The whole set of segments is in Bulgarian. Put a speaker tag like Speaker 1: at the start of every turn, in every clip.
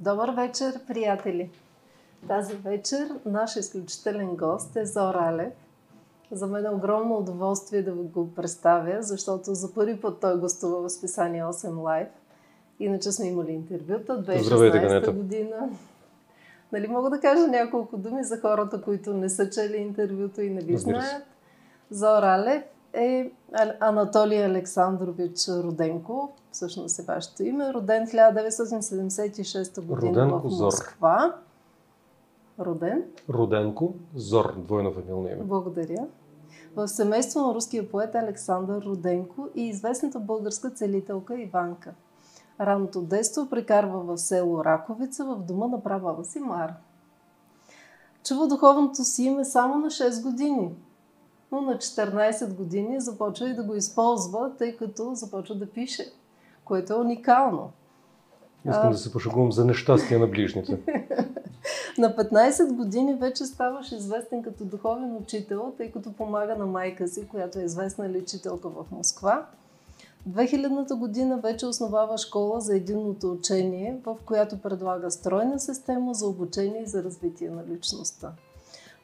Speaker 1: Добър вечер, приятели! Тази вечер наш изключителен гост е Зор Алев. За мен е огромно удоволствие да го представя, защото за първи път той гостува в списание 8 Live. Иначе сме имали интервюта 2016 година. Нали мога да кажа няколко думи за хората, които не са чели интервюто и не ви знаят. Зор Алев е Анатолий Александрович Роденко, всъщност е вашето име, роден 1976 година Роденко в Москва. Зор. Роден?
Speaker 2: Роденко Зор, двойно фамилно име.
Speaker 1: Благодаря. В семейство на руския поет Александър Роденко и известната българска целителка Иванка. Раното детство прекарва в село Раковица в дома на права си Мара. Чува духовното си име само на 6 години – но на 14 години започва и да го използва, тъй като започва да пише, което е уникално.
Speaker 2: Искам а... да се пошагувам за нещастие на ближните.
Speaker 1: на 15 години вече ставаш известен като духовен учител, тъй като помага на майка си, която е известна лечителка в Москва. 2000-та година вече основава школа за единното учение, в която предлага стройна система за обучение и за развитие на личността.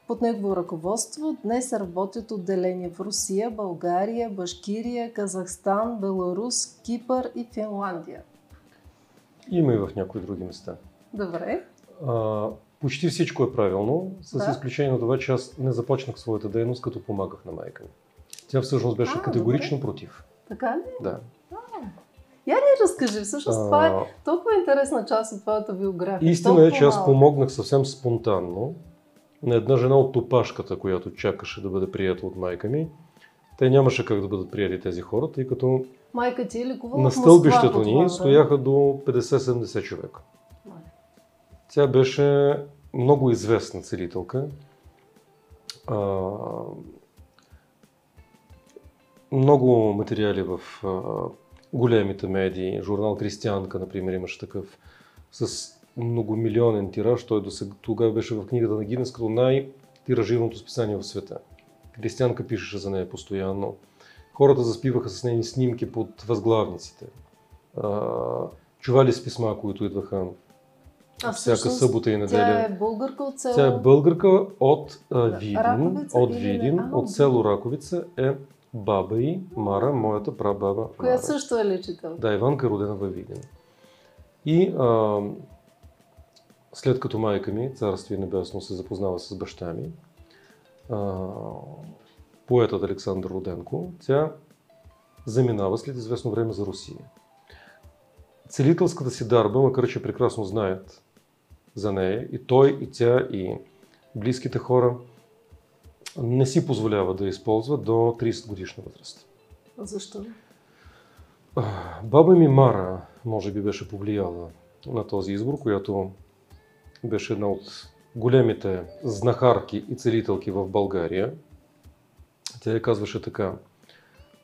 Speaker 1: Под негово ръководство днес работят отделения в Русия, България, Башкирия, Казахстан, Беларус, Кипър и Финландия.
Speaker 2: Има и в някои други места.
Speaker 1: Добре.
Speaker 2: А, почти всичко е правилно, с да. изключение на това, че аз не започнах своята дейност, като помагах на майка ми. Тя всъщност беше а, категорично добре. против.
Speaker 1: Така ли?
Speaker 2: Да.
Speaker 1: Я ни разкажи, всъщност а... това е толкова интересна част от твоята биография.
Speaker 2: Истина е, че аз помогнах съвсем спонтанно на една жена от топашката, която чакаше да бъде прията от майка ми. Те нямаше как да бъдат прияти тези хора, тъй като
Speaker 1: майка ти е лекувала
Speaker 2: на стълбището ни стояха до 50-70 човека. Тя беше много известна целителка. А, много материали в а, големите медии. Журнал Кристиянка, например, имаше такъв с многомилионен тираж. Той до сега, тогава беше в книгата на Гинес като най-тиражираното списание в света. Кристиянка пишеше за нея постоянно. Хората заспиваха с нейни снимки под възглавниците. А, чували с писма, които идваха а, всяка събота и неделя.
Speaker 1: Тя е българка от село...
Speaker 2: Тя е българка от а, Видин, Раковица, от, Видин а, от село Раковица е баба и Мара, моята прабаба.
Speaker 1: Която също е лечител.
Speaker 2: Да, Иванка е родена във Видин. И а, след като майка ми, царство небесно, се запознава с баща ми, поетът Александър Роденко, тя заминава след известно време за Русия. Целителската си дарба, макар че прекрасно знаят за нея, и той, и тя, и близките хора, не си позволява да използва до 30 годишна възраст.
Speaker 1: Защо?
Speaker 2: Баба ми Мара, може би, беше повлияла на този избор, която беше една от големите знахарки и целителки в България. Тя казваше така.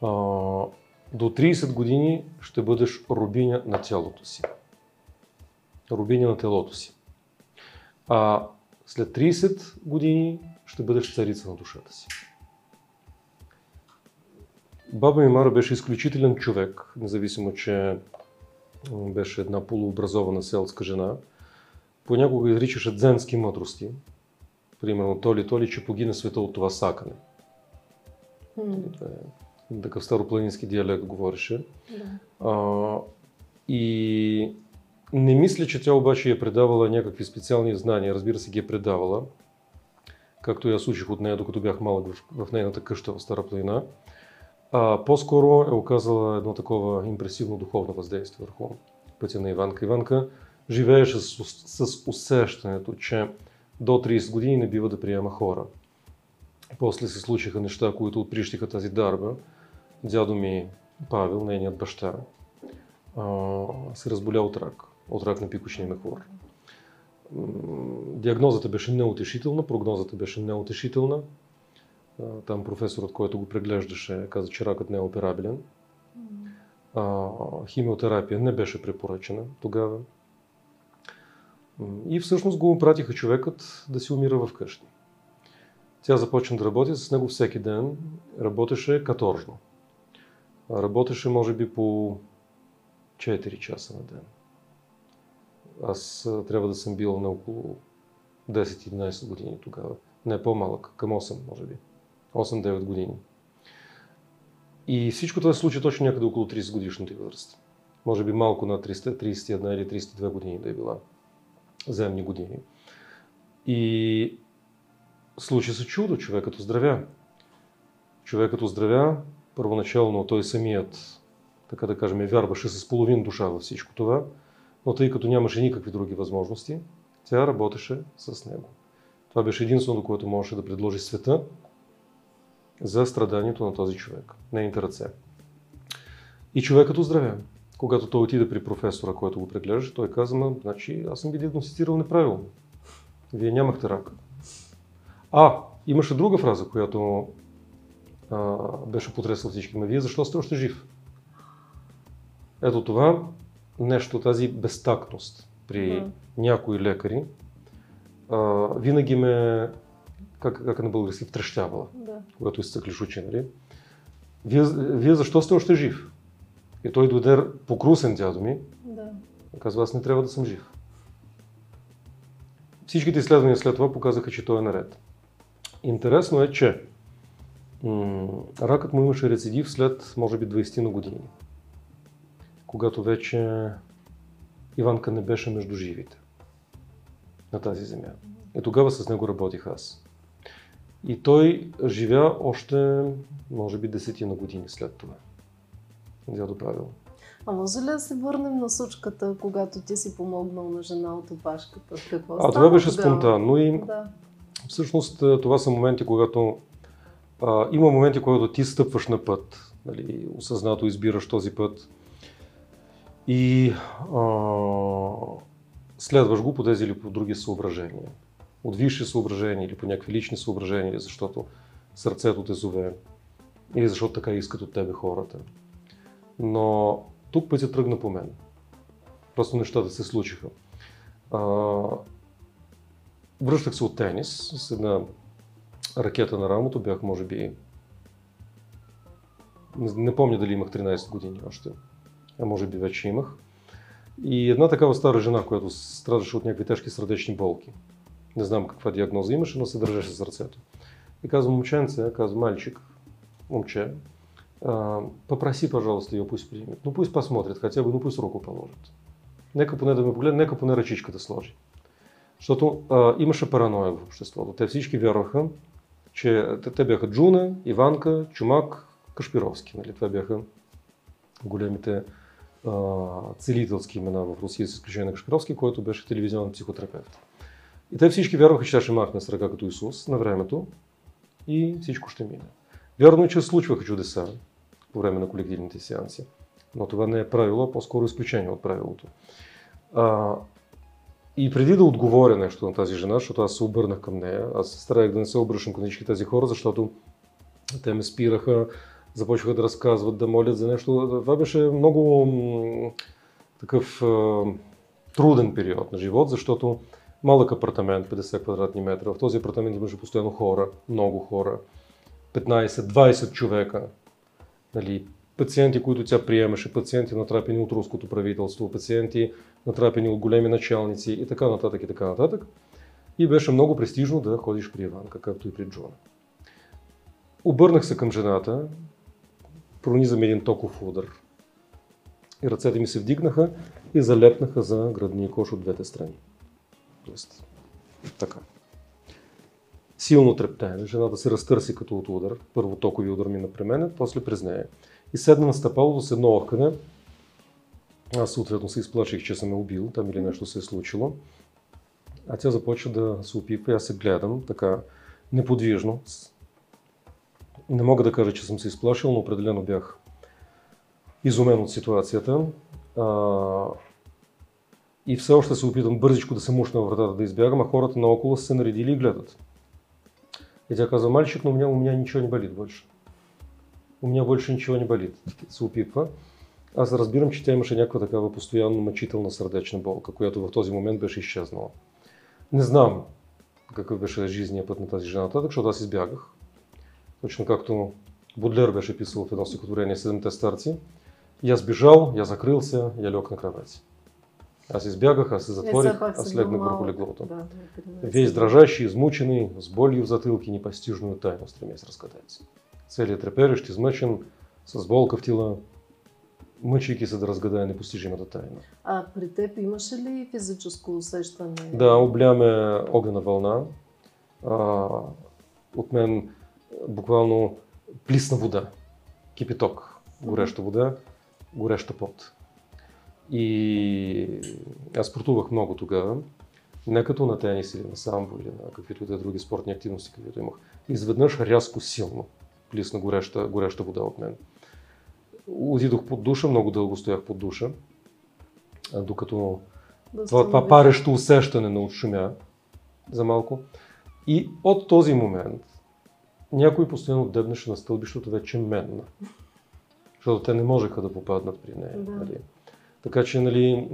Speaker 2: До 30 години ще бъдеш рубиня на тялото си. Рубиня на телото си. А след 30 години ще бъдеш царица на душата си. Баба ми Мара беше изключителен човек, независимо, че беше една полуобразована селска жена – понякога изричаше дзенски мъдрости. Примерно, Толи Толи, че погина света от това сакане. Mm. Такъв старопланински диалект говореше. Yeah. А, и не мисля, че тя обаче е предавала някакви специални знания. Разбира се, ги е предавала. Както и аз учих от нея, докато бях малък в, в нейната къща в Стара планина. А, по-скоро е оказала едно такова импресивно духовно въздействие върху пътя на Иванка. Иванка живееше с, с усещането, че до 30 години не бива да приема хора. После се случиха неща, които отприщиха тази дарба. Дядо ми Павел, нейният баща, се разболя от рак, от рак на пикочния мехур. Диагнозата беше неутешителна, прогнозата беше неутешителна. Там професорът, който го преглеждаше, каза, че ракът не е операбилен. Химиотерапия не беше препоръчена тогава. И всъщност го пратиха човекът да си умира вкъщи. Тя започна да работи с него всеки ден. Работеше каторжно. Работеше може би по 4 часа на ден. Аз трябва да съм бил на около 10-11 години тогава. Не по-малък, към 8 може би. 8-9 години. И всичко това се случи точно някъде около 30 годишната възраст. Може би малко на 300, 31 или 32 години да е била. Земни години. И случи се чудо, човекът оздравя. Човекът оздравя, първоначално той самият, така да кажем, вярваше с половин душа във всичко това, но тъй като нямаше никакви други възможности, тя работеше с него. Това беше единственото, което можеше да предложи света за страданието на този човек, нейните ръце. И човекът оздравя. Когато той отиде при професора, който го преглеждаше, той каза, ма, значи аз съм ги диагностицирал неправилно. Вие нямахте рак. А, имаше друга фраза, която а, беше потресла всички. Ма вие защо сте още жив? Ето това нещо, тази безтактност при mm. някои лекари, а, винаги ме, как, как е на български, втрещявала, да. когато изцъклиш очи, нали? Вие, вие защо сте още жив? И той дойде покрусен дядо ми. Да. Казва, аз не трябва да съм жив. Всичките изследвания след това показаха, че той е наред. Интересно е, че м- ракът му имаше рецидив след, може би, 20 на години, когато вече Иванка не беше между живите на тази земя. И тогава с него работих аз. И той живя още, може би, десетина години след това. Дядо Павел.
Speaker 1: А може ли да се върнем на сучката, когато ти си помогнал на жена от опашката?
Speaker 2: Какво а това беше спонтанно и да. всъщност това са моменти, когато а, има моменти, когато ти стъпваш на път, нали, осъзнато избираш този път и а, следваш го по тези или по други съображения. От висши съображения или по някакви лични съображения, защото сърцето те зове или защото така искат от тебе хората. Но тук пътя тръгна по мен. Просто нещата се случиха. А, връщах се от тенис с една ракета на рамото, бях може би... Не помня дали имах 13 години още, а може би вече имах. И една такава стара жена, която страдаше от някакви тежки сърдечни болки. Не знам каква диагноза имаше, но се държеше сърцето. И казва момченце, казва мальчик, момче, попроси, пожалуйста, ее пусть примет. Ну пусть посмотрят, хотя бы, ну пусть руку положат. Нека поне да ме погледне, нека поне ръчичката сложи. Защото а, имаше параноя в обществото. Те всички вярваха, че те, те бяха Джуна, Иванка, Чумак, Кашпировски. Нали? Това бяха големите а, целителски имена в Русия, с изключение на Кашпировски, който беше телевизионен психотерапевт. И те всички вярваха, че ще махне с ръка като Исус на времето и всичко ще мине. Вярно е, че случваха чудеса по време на колективните сеанси, но това не е правило, а по-скоро изключение от правилото. А, и преди да отговоря нещо на тази жена, защото аз се обърнах към нея, аз се старах да не се обръщам към всички тези хора, защото те ме спираха, започнаха да разказват, да молят за нещо. Това беше много такъв а, труден период на живот, защото малък апартамент, 50 квадратни метра. В този апартамент имаше постоянно хора, много хора, 15-20 човека. Нали, пациенти, които тя приемаше, пациенти натрапени от руското правителство, пациенти натрапени от големи началници и така нататък и така нататък. И беше много престижно да ходиш при Иванка, както и при Джона. Обърнах се към жената, пронизам един токов удар. И ръцете ми се вдигнаха и залепнаха за градния кош от двете страни. Тоест, така. Силно трептене. Жената се разтърси като от удар. Първо токови удар ми напремене, после през нея. И седна на стъпалото с едно охкане. Аз съответно се изплаших, че съм е убил, там или нещо се е случило. А тя започва да се опипва и аз се гледам така неподвижно. Не мога да кажа, че съм се изплашил, но определено бях изумен от ситуацията. А, и все още се опитам бързичко да се мушна вратата да избягам, а хората наоколо са се наредили и гледат. И тя казва, мальчик, но у меня, у меня ничего не болит больше. У меня больше ничего не болит. Се опитва. Аз разбирам, че тя имаше някаква такава постоянно мъчителна сърдечна болка, която в този момент беше изчезнала. Не знам какъв беше жизненият път на тази жена нататък, защото аз избягах. Точно както Бодлер беше писал в едно стихотворение Седемте старци. И аз бежал, я закрыл се, я лег на кровать. Аз избягах, аз се
Speaker 1: Е,
Speaker 2: затворих, аз
Speaker 1: си
Speaker 2: легнах
Speaker 1: бил
Speaker 2: върху
Speaker 1: малък.
Speaker 2: леглото.
Speaker 1: Да, да,
Speaker 2: Весь дрожащий, измученный, с болью в затылке, непостижную тайну стремясь разгадать. Целият треперещ, измъчен, с болка в тела, мъчейки се да разгадае непостижимата тайна.
Speaker 1: А при теб имаше ли физическо усещане?
Speaker 2: Да, обля ме огнена вълна. А, от мен буквално плисна вода, кипяток, гореща вода, гореща пот. И аз спортувах много тогава, не като на тенис или на самбо или на каквито и да е други спортни активности, каквито имах. Изведнъж рязко силно плисна гореща, гореща вода от мен. Отидох под душа, много дълго стоях под душа, докато
Speaker 1: Да
Speaker 2: това, това парещо усещане на отшумя за малко. И от този момент някой постоянно дебнеше на стълбището вече мен. Защото те не можеха да попаднат при нея.
Speaker 1: Да.
Speaker 2: Нали? Така че, нали,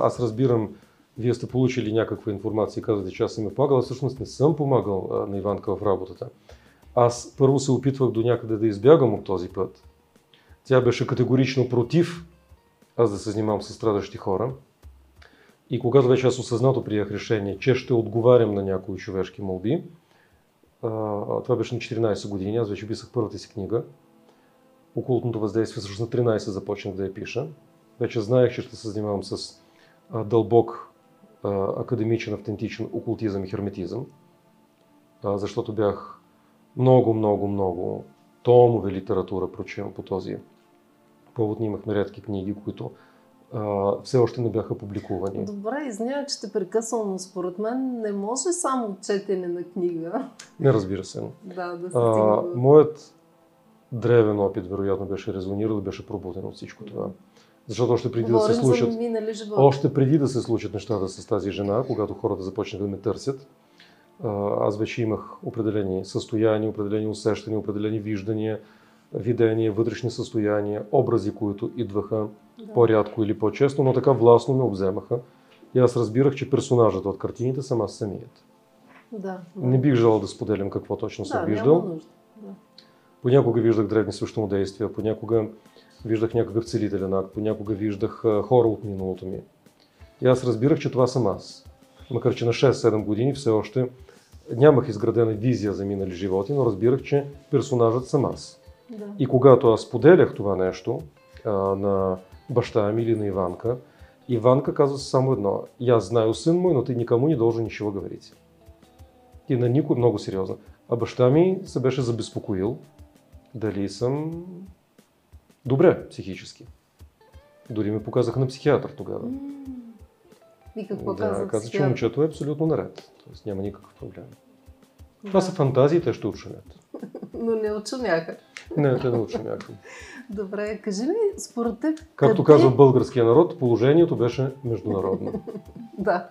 Speaker 2: аз разбирам, вие сте получили някаква информация и казвате, че аз съм я помагал, а всъщност не съм помагал на Иванка в работата. Аз първо се опитвах до някъде да избягам от този път. Тя беше категорично против аз да се занимавам с страдащи хора. И когато вече аз осъзнато приех решение, че ще отговарям на някои човешки молби, това беше на 14 години, аз вече писах първата си книга. Окултното въздействие, всъщност на 13 започнах да я пиша. Вече знаех, че ще се занимавам с а, дълбок, а, академичен, автентичен окултизъм и херметизъм, а, защото бях много, много, много томове литература прочел по този повод. Ние имахме редки книги, които а, все още не бяха публикувани.
Speaker 1: Добре, извинявай, че те прекъсвам, но според мен не може само четене на книга.
Speaker 2: Не разбира се.
Speaker 1: Да, да се
Speaker 2: А, моят древен опит вероятно беше резонирал и беше пробуден от всичко това. Защото още преди да се
Speaker 1: Говорим
Speaker 2: случат, още преди да се случат нещата с тази жена, когато хората започнаха да ме търсят, аз вече имах определени състояния, определени усещания, определени виждания, видения, вътрешни състояния, образи, които идваха
Speaker 1: Да.
Speaker 2: по-рядко или по-често, но така властно ме обземаха. И аз разбирах, че персонажът от картините съм аз самият.
Speaker 1: Да, да.
Speaker 2: Не бих желал да споделям какво точно
Speaker 1: да,
Speaker 2: съм виждал. Понякога виждах древни свещомодействия, понякога виждах някакъв целителен акт, понякога виждах хора от миналото ми. И аз разбирах, че това съм аз. Макар, че на 6-7 години все още нямах изградена визия за минали животи, но разбирах, че персонажът съм аз.
Speaker 1: Да.
Speaker 2: И когато аз споделях това нещо а, на баща ми или на Иванка, Иванка казва само едно. Аз знаю сын мой, но ты никому не должен ничего говорить. И на никой много сериозно. А баща ми се беше забезпокоил дали съм добре психически. Дори ме показаха на психиатър тогава.
Speaker 1: И какво
Speaker 2: да,
Speaker 1: каза
Speaker 2: каза, че момчето е абсолютно наред. Тоест няма никакъв проблем.
Speaker 1: Да.
Speaker 2: Това са фантазии, те ще ученят.
Speaker 1: Но не очумяха.
Speaker 2: Не, те не ученят.
Speaker 1: Добре, кажи ми, според теб...
Speaker 2: Както
Speaker 1: къде-
Speaker 2: казва българския народ, положението беше международно.
Speaker 1: Да.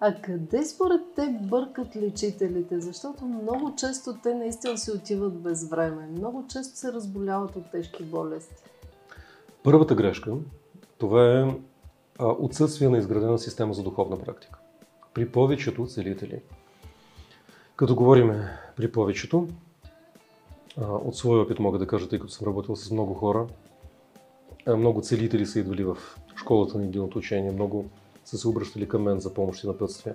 Speaker 1: А къде според те бъркат лечителите? Защото много често те наистина си отиват без време. Много често се разболяват от тежки болести.
Speaker 2: Първата грешка, това е отсъствие на изградена система за духовна практика. При повечето целители. Като говорим при повечето, от своя опит мога да кажа, тъй като съм работил с много хора, много целители са идвали в школата на единото учение, много са се обръщали към мен за помощ и напътствия.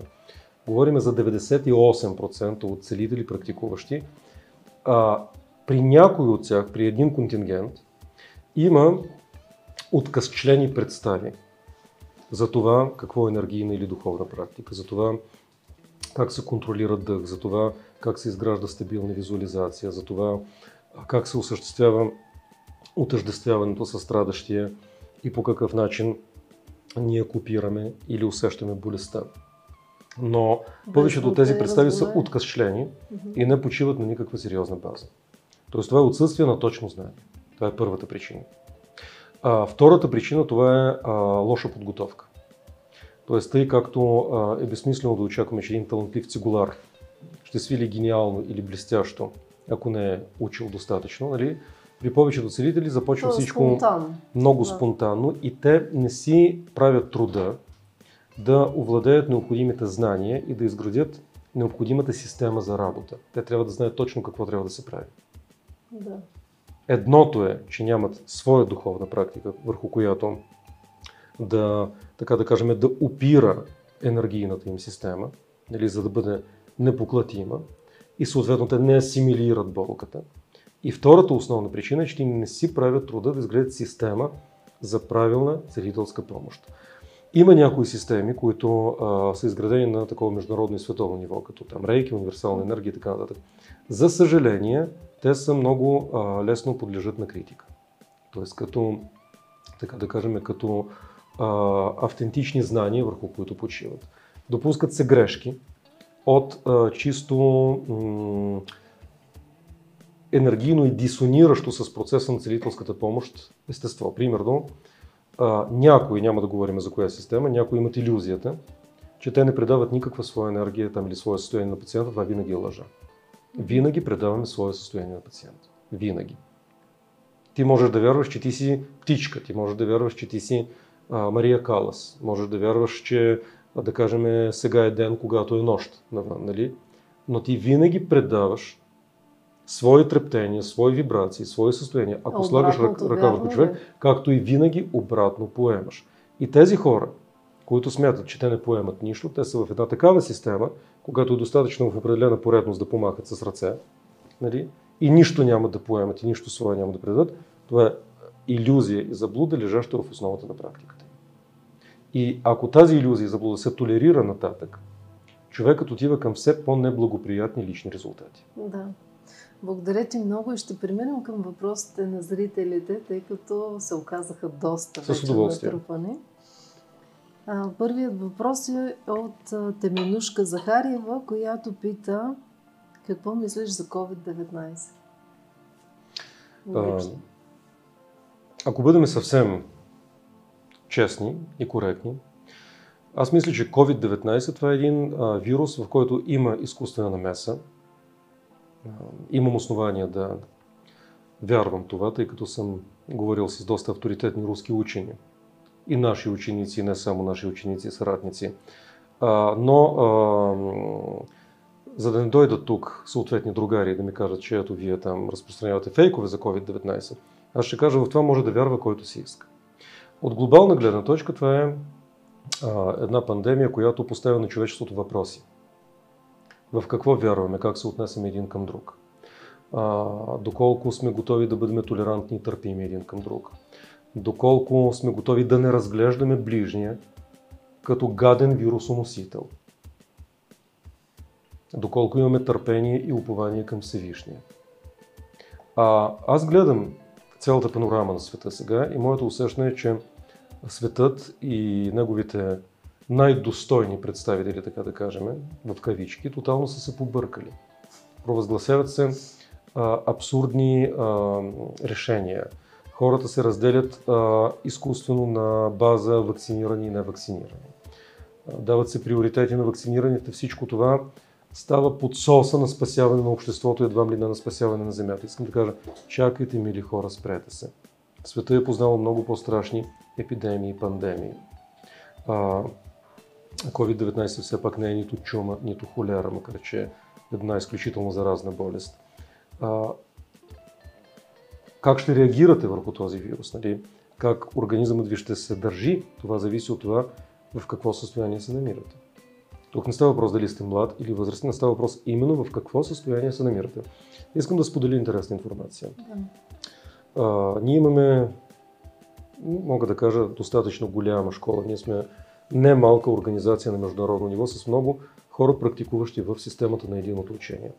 Speaker 2: Говорим за 98% от целители практикуващи. А, при някой от тях, при един контингент, има откъсчлени представи за това какво е енергийна или духовна практика, за това как се контролира дъх, за това как се изгражда стабилна визуализация, за това как се осъществява отъждествяването с страдащия и по какъв начин ние копираме или усещаме болестта. Но повечето от тези
Speaker 1: е
Speaker 2: представи са
Speaker 1: Мгм.
Speaker 2: и не почиват на никаква сериозна база. Тоест това е отсъствие на точно знание. Това е първата причина. А, втората причина това е а, лоша подготовка. Тоест, тъй както а, е безсмислено да очакваме, че един талантлив цигулар ще свили гениално или блестящо, ако не е учил достатъчно, нали? При повечето целители започва
Speaker 1: То е
Speaker 2: всичко
Speaker 1: спонтанно.
Speaker 2: много
Speaker 1: Да.
Speaker 2: спонтанно и те не си правят труда да овладеят необходимите знания и да изградят необходимата система за работа. Те трябва да знаят точно какво трябва да се прави.
Speaker 1: Да.
Speaker 2: Едното е, че нямат своя духовна практика, върху която да, така да кажем, да опира енергийната им система, нали, за да бъде непоклатима и съответно те не асимилират болката. И втората основна причина е, че не си правят труда да изгледат система за правилна целителска помощ. Има някои системи, които а, са изградени на такова международно и световно ниво, като там рейки, универсална енергия и така нататък. За съжаление, те са много а, лесно подлежат на критика. Тоест, като, така да кажем, като а, автентични знания, върху които почиват. Допускат се грешки от а, чисто м- енергийно и дисониращо с процеса на целителската помощ естество. Примерно, някои, няма да говорим за коя система, някои имат иллюзията, че те не предават никаква своя енергия там или свое състояние на пациента, това винаги е лъжа. Винаги предаваме свое състояние на пациента. Винаги. Ти можеш да вярваш, че ти си птичка, ти можеш да вярваш, че ти си а, Мария Калас, можеш да вярваш, че да кажем сега е ден, когато е нощ нали? Но ти винаги предаваш свои трептения, свои вибрации, свои състояния. Ако слагаш ръка върху човек, както и винаги обратно поемаш. И тези хора, които смятат, че те не поемат нищо, те са в една такава система, когато е достатъчно в определена поредност да помахат с ръце, нали? и нищо няма да поемат, и нищо свое няма да предадат, това е иллюзия и заблуда, лежаща в основата на практиката. И ако тази иллюзия и заблуда се толерира нататък, човекът отива към все по-неблагоприятни лични резултати.
Speaker 1: Да. Благодаря ти много и ще преминем към въпросите на зрителите, тъй като се оказаха доста вече натрупани. Първият въпрос е от Теменушка Захариева, която пита какво мислиш за COVID-19?
Speaker 2: А, ако бъдем съвсем честни и коректни, аз мисля, че COVID-19 това е един а, вирус, в който има изкуствена намеса, Имам основания да вярвам това, тъй като съм говорил с доста авторитетни руски учени. И наши ученици, не само наши ученици съратници. но за да не дойдат тук съответни другари да ми кажат, че ето вие там разпространявате фейкове за COVID-19, аз ще кажа, в това може да вярва който си иска. От глобална гледна точка това е една пандемия, която поставя на човечеството въпроси в какво вярваме, как се отнесем един към друг. А, доколко сме готови да бъдем толерантни и търпими един към друг. Доколко сме готови да не разглеждаме ближния като гаден вирусоносител. Доколко имаме търпение и упование към Всевишния. А, аз гледам цялата панорама на света сега и моето усещане е, че светът и неговите най-достойни представители, така да кажем, в кавички, тотално са се побъркали. Провъзгласяват се а, абсурдни а, решения. Хората се разделят а, изкуствено на база вакцинирани и невакцинирани. Дават се приоритети на вакцинираните. Всичко това става под соса на спасяване на обществото, едва ли на спасяване на земята. Искам да кажа, чакайте, мили хора, спрете се. Света е познал много по-страшни епидемии и пандемии. COVID-19 все пак не е нито чума, нито холера, макар че е една изключително заразна болест. А, как ще реагирате върху този вирус? Нали? Как организмът ви ще се държи? Това зависи от това в какво състояние се намирате. Тук не става въпрос дали сте млад или възрастен, става въпрос именно в какво състояние се намирате. Искам да споделя интересна информация. Да. А, ние имаме, мога да кажа, достатъчно голяма школа. Ние сме не малка организация на международно ниво с много хора, практикуващи в системата на единото учение.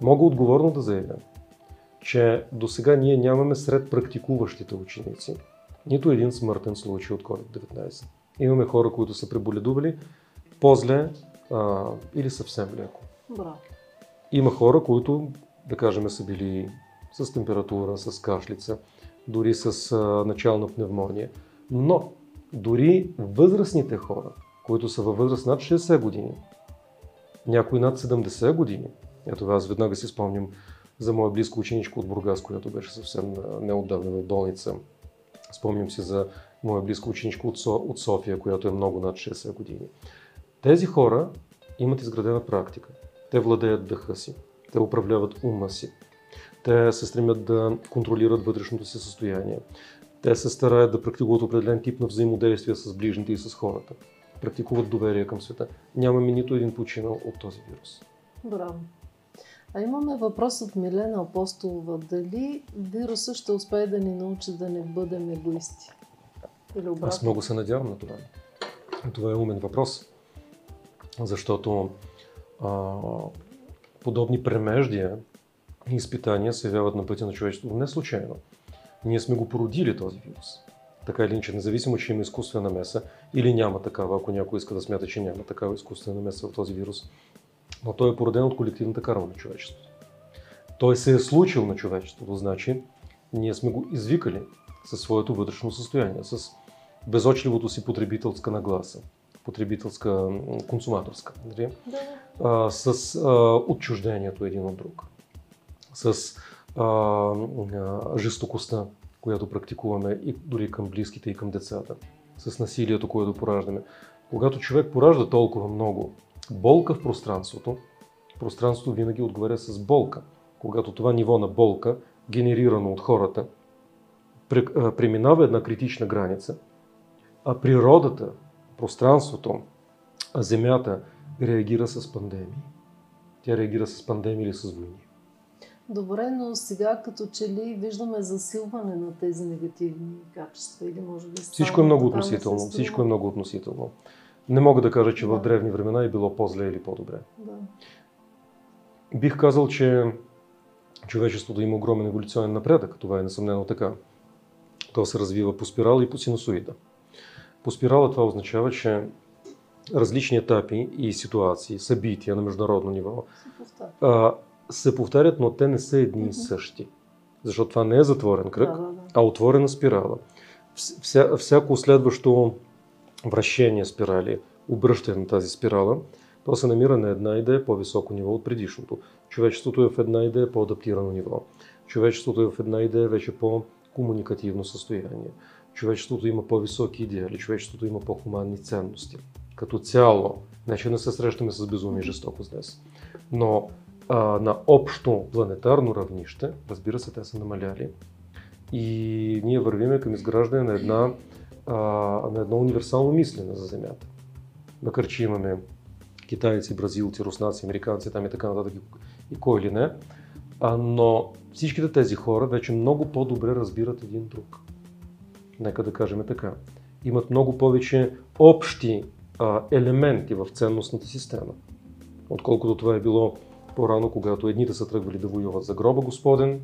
Speaker 2: Мога отговорно да заявя, че до сега ние нямаме сред практикуващите ученици нито един смъртен случай от COVID-19. Имаме хора, които са преболедували по-зле а, или съвсем леко.
Speaker 1: Браво.
Speaker 2: Има хора, които, да кажем, са били с температура, с кашлица, дори с а, начална пневмония. Но дори възрастните хора, които са във възраст над 60 години, някои над 70 години, ето аз веднага си спомням за моя близко ученичка от Бургас, която беше съвсем неотдавна в болница. Спомням си за моя близко ученичка от, от София, която е много над 60 години. Тези хора имат изградена практика. Те владеят дъха си, те управляват ума си, те се стремят да контролират вътрешното си състояние, Те се стараят да практикуват определен тип на взаимодействие с ближните и с хората. Практикуват доверие към света. Нямаме нито един починал от този вирус.
Speaker 1: Браво. А имаме въпрос от Милена Апостолова. Дали вируса ще успее да ни научи да не бъдем егоисти? Или обратно?
Speaker 2: Аз много се надявам на това. Това е умен въпрос, защото а, подобни премеждия и изпитания се явяват на пътя на човечеството не случайно. Ние сме го породили този вирус. Така или иначе, независимо, че има изкуствена меса или няма такава, ако някой иска да смята, че няма такава изкуствена меса в този вирус, но той е породен от колективната карма на човечеството. Той се е случил на човечеството, значи ние сме го извикали със своето вътрешно състояние, с безочливото си потребителска нагласа, потребителска, консуматорска, нали?
Speaker 1: Да.
Speaker 2: а, с а, отчуждението един от друг, с а, жестокостта, която практикуваме и дори към близките и към децата, с насилието, което пораждаме. Когато човек поражда толкова много болка в пространството, пространството винаги отговаря с болка. Когато това ниво на болка, генерирано от хората, преминава една критична граница, а природата, пространството, Земята реагира с пандемии. Тя реагира с пандемии или с войни.
Speaker 1: Добре, но сега като че ли виждаме засилване на тези негативни качества или може би...
Speaker 2: Всичко е много относително. Всичко е много относително. Не мога да кажа, че да. в древни времена е било по-зле или по-добре.
Speaker 1: Да.
Speaker 2: Бих казал, че човечеството има огромен еволюционен напредък. Това е несъмнено така. То се развива по спирала и по синусоида. По спирала това означава, че различни етапи и ситуации, събития на международно ниво
Speaker 1: Се
Speaker 2: повтарят, но те не са едни и същи. Защото това не е затворен кръг,
Speaker 1: Да, да, да.
Speaker 2: а отворена спирала. Вся, всяко следващо вращение спирали, обръщане на тази спирала, то се намира на една идея по-високо ниво от предишното. Човечеството е в една идея по-адаптирано ниво. Човечеството е в една идея вече по-комуникативно състояние. Човечеството има по-високи идеали, човечеството има по-хуманни ценности. Като цяло, не че не се срещаме с безумие и жестокост днес, но а, на общо планетарно равнище, разбира се, те са намаляли. И ние вървиме към изграждане на, една, а, на едно универсално мислене за Земята. Макар, че имаме китайци, бразилци, руснаци, американци, там и така нататък и кой или не, а, но всичките тези хора вече много по-добре разбират един друг. Нека да кажем така. Имат много повече общи а, елементи в ценностната система, отколкото това е било по-рано, когато едните са тръгвали да воюват за гроба Господен,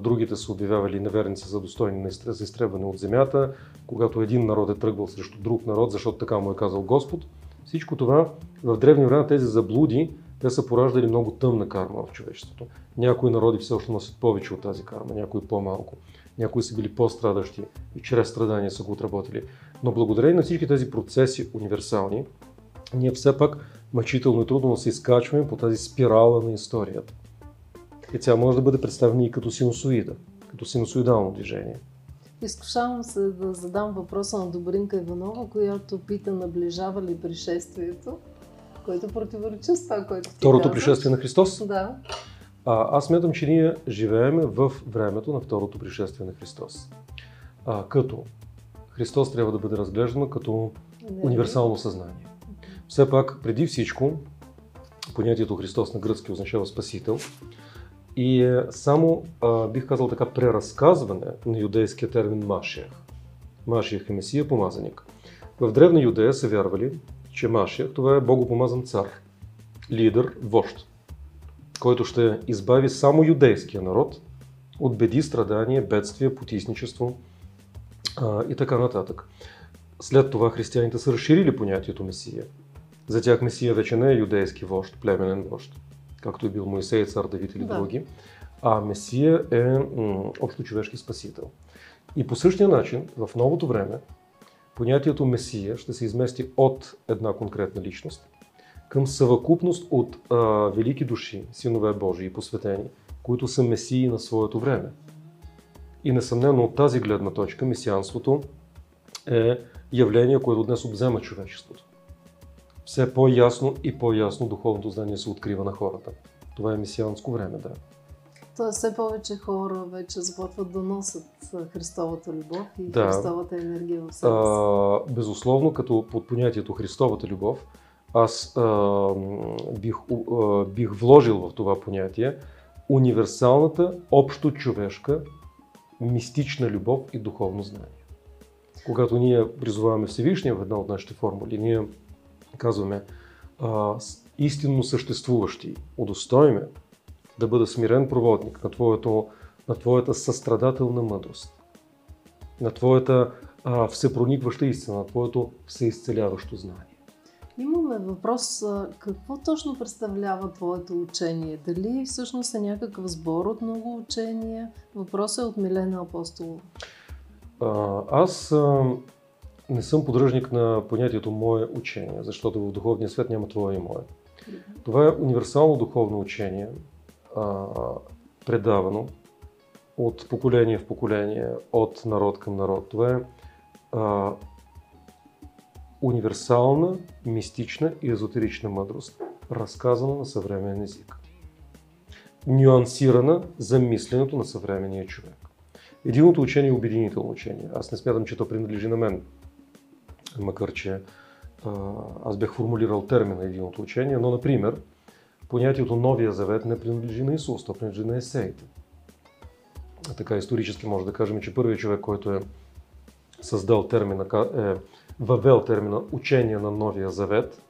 Speaker 2: другите са обявявали неверници за достойни за изтребване от земята, когато един народ е тръгвал срещу друг народ, защото така му е казал Господ. Всичко това в древни времена тези заблуди, те са пораждали много тъмна карма в човечеството. Някои народи все още носят повече от тази карма, някои по-малко. Някои са били по-страдащи и чрез страдания са го отработили. Но благодарение на всички тези процеси универсални, ние все пак мъчително и трудно се изкачваме по тази спирала на историята. И тя може да бъде представена и като синусоида, като синусоидално движение.
Speaker 1: Изкушавам се да задам въпроса на Добринка Иванова, която пита наближава ли пришествието, което противоречи с това, което ти
Speaker 2: Второто
Speaker 1: казваш.
Speaker 2: пришествие на Христос?
Speaker 1: Да.
Speaker 2: А, аз смятам, че ние живеем в времето на второто пришествие на Христос. А, като Христос трябва да бъде разглеждан като
Speaker 1: Не.
Speaker 2: универсално съзнание. Все пак, преди всичко, понятието Христос на гръцки означава Спасител и е само, а, бих казал така, преразказване на юдейския термин Машиях. Машиях е Месия, помазаник. В древна Юдея са вярвали, че Машиях това е богопомазан цар, лидер, вожд, който ще избави само юдейския народ от беди, страдания, бедствия, потисничество а, и така нататък. След това християните са разширили понятието Месия. За тях Месия вече не е юдейски вожд, племенен вожд, както е бил Моисей, цар Давид или
Speaker 1: Да.
Speaker 2: други, а Месия е м- общо човешки спасител. И по същия начин, в новото време, понятието Месия ще се измести от една конкретна личност към съвъкупност от а, велики души, синове Божии и посветени, които са месии на своето време. И несъмнено от тази гледна точка месианството е явление, което днес обзема човечеството. Все по-ясно и по-ясно духовното знание се открива на хората. Това е месианско време, да.
Speaker 1: Тоест все повече хора вече започват да носят Христовата любов и
Speaker 2: Да.
Speaker 1: Христовата енергия в себе си.
Speaker 2: Безусловно, като под понятието Христовата любов, аз а, бих, а, бих вложил в това понятие универсалната, общо човешка, мистична любов и духовно знание. Когато ние призоваваме Всевишния в една от нашите формули, ние казваме а, истинно съществуващи, удостоиме да бъда смирен проводник на, твоето, на твоята състрадателна мъдрост, на твоята а, всепроникваща истина, на твоето всеизцеляващо знание.
Speaker 1: Имаме въпрос, какво точно представлява твоето учение? Дали всъщност е някакъв сбор от много учения? Въпросът е от Милена Апостолова.
Speaker 2: Аз а, не съм поддръжник на понятието мое учение, защото в духовния свет няма твое и мое. Това е универсално духовно учение, предавано от поколение в поколение, от народ към народ. Това е универсална, мистична и езотерична мъдрост, разказана на съвременен език. Нюансирана за мисленето на съвременния човек. Единото учение е обединително учение. Аз не смятам, че то принадлежи на мен. Макар, че аз бях формулирал термина единото учение, но, например, понятието Новия завет не принадлежи на Исус, то принадлежи на есеите. А така исторически може да кажем, че първият човек, който е създал термина, е въвел термина учение на Новия завет,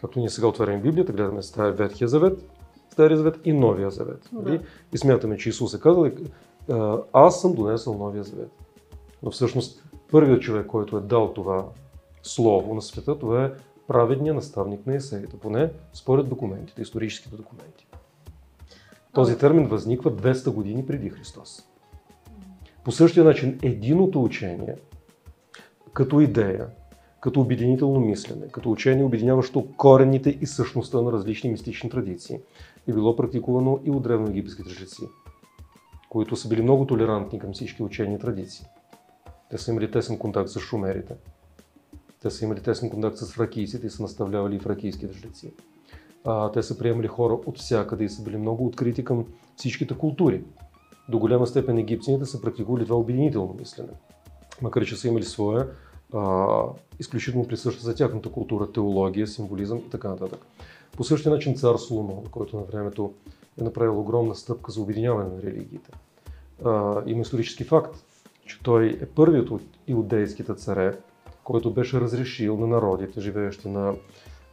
Speaker 2: както ние сега отваряме Библията, гледаме Стария Ветхия завет, Стария завет и Новия завет.
Speaker 1: Да.
Speaker 2: нали? И смятаме, че Исус е казал, а, аз съм донесъл Новия завет. Но всъщност първият човек, който е дал това слово на света, това е праведният наставник на есеите, поне според документите, историческите документи. Този термин възниква 200 години преди Христос. По същия начин, единото учение, като идея, като обединително мислене, като учение, обединяващо корените и същността на различни мистични традиции, е било практикувано и от древноегипетските жреци, които са били много толерантни към всички учения и традиции. Те са имали тесен контакт с шумерите. Те са имали тесен контакт с фракийците и са наставлявали и фракийските жреци. Те са приемали хора от всякъде и са били много открити към всичките култури. До голяма степен египтяните са практикували това обединително мислене. Макар че са имали своя а, изключително присъща за тяхната култура теология, символизъм и така нататък. По същия начин цар Соломон, който на времето е направил огромна стъпка за обединяване на религиите. А, има исторически факт, че той е първият от иудейските царе, който беше разрешил на народите, живеещи на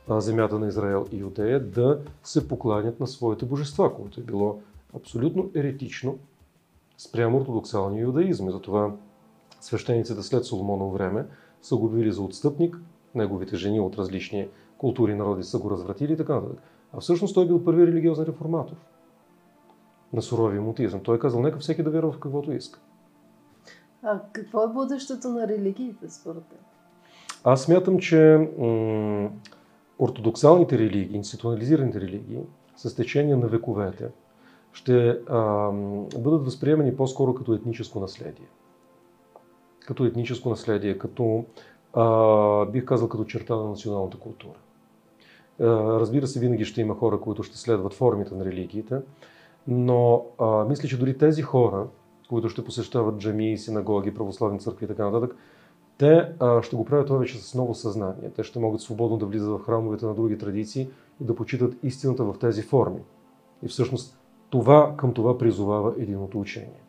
Speaker 2: земята на Израел и Юдея, да се покланят на своите божества, което е било абсолютно еретично спрямо ортодоксалния юдаизъм. И затова свещениците след Соломоново време са го били за отстъпник, неговите жени от различни култури и народи са го развратили и така нататък. А всъщност той бил първи религиозен реформатор на суровия мутизъм. Той е казал, нека всеки да вярва в каквото иска.
Speaker 1: А какво е бъдещето на религиите, според теб?
Speaker 2: Аз смятам, че м- ортодоксалните религии, институционализираните религии, с течение на вековете, ще а, бъдат възприемани по-скоро като етническо наследие. Като етническо наследие, като, а, бих казал, като черта на националната култура. А, разбира се, винаги ще има хора, които ще следват формите на религиите, но а, мисля, че дори тези хора, които ще посещават джамии, синагоги, православни църкви и така нататък, те а, ще го правят това вече с ново съзнание. Те ще могат свободно да влизат в храмовете на други традиции и да почитат истината в тези форми. И всъщност това към това призовава единото учение.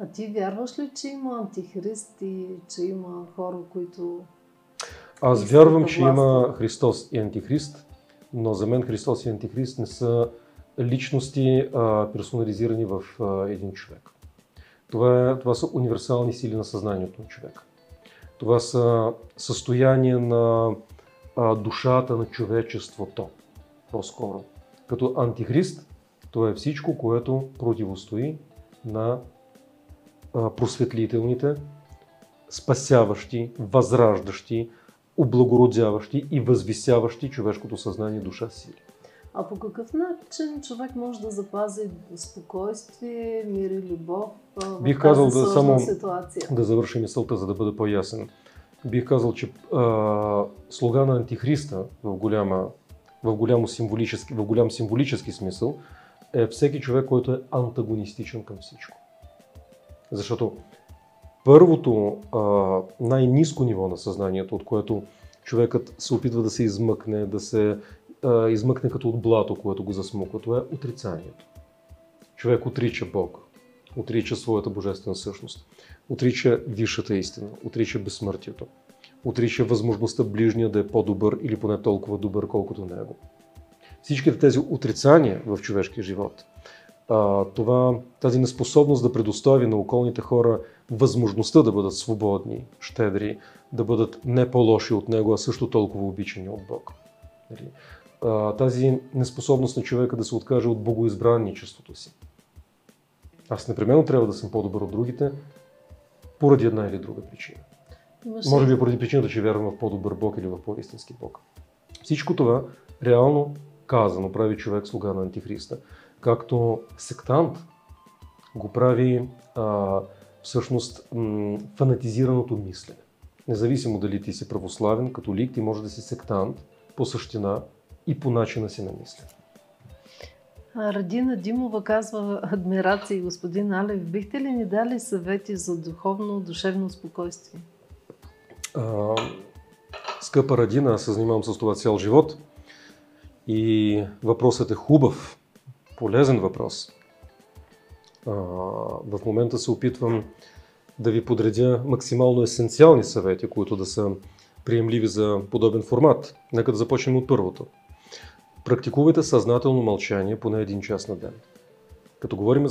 Speaker 1: А ти вярваш ли, че има антихрист и че има хора, които...
Speaker 2: Аз вярвам, че има. Христос и Антихрист, но за мен Христос и Антихрист не са личности а, персонализирани в а, един човек. Това, е, това са универсални сили на съзнанието на човека. Това са състояния на душата на човечеството, по-скоро. Като антихрист, това е всичко, което противостои на просветлителните, спасяващи, възраждащи, облагородяващи и възвисяващи човешкото съзнание душа сили.
Speaker 1: А по какъв начин човек може да запази спокойствие, мир и любов в
Speaker 2: Бих казал да само-
Speaker 1: ситуация?
Speaker 2: Да завърша мисълта, за да бъда по-ясен. Бих казал, че а, слуга на Антихриста в, голяма, в, голямо символически, в голям символически смисъл е всеки човек, който е антагонистичен към всичко. Защото първото най-низко ниво на съзнанието, от което човекът се опитва да се измъкне, да се а, измъкне като от блато, което го засмуква, това е отрицанието. Човек отрича Бог, отрича своята божествена същност, отрича висшата истина, отрича безсмъртието, отрича възможността ближния да е по-добър или поне толкова добър, колкото него. Всичките тези отрицания в човешкия живот, това, тази неспособност да предостави на околните хора възможността да бъдат свободни, щедри, да бъдат не по-лоши от него, а също толкова обичани от Бог. Тази неспособност на човека да се откаже от богоизбранничеството си. Аз непременно трябва да съм по-добър от другите, поради една или друга причина. Може би поради причината, че вярвам в по-добър Бог или в по-истински Бог. Всичко това реално казано прави човек слуга на Антихриста. Както сектант го прави а, всъщност м- фанатизираното мислене. Независимо дали ти си православен, католик, ти може да си сектант по същина и по начина си на мислене.
Speaker 1: Радина Димова казва адмирации, господин Алев. Бихте ли ни дали съвети за духовно, душевно спокойствие?
Speaker 2: А, скъпа Радина, аз се занимавам с това цял живот. И въпросът е хубав, полезен въпрос. А, в момента се опитвам да ви подредя максимално есенциални съвети, които да са приемливи за подобен формат. Нека да започнем от първото. Практикувайте съзнателно мълчание поне един час на ден. Като говорим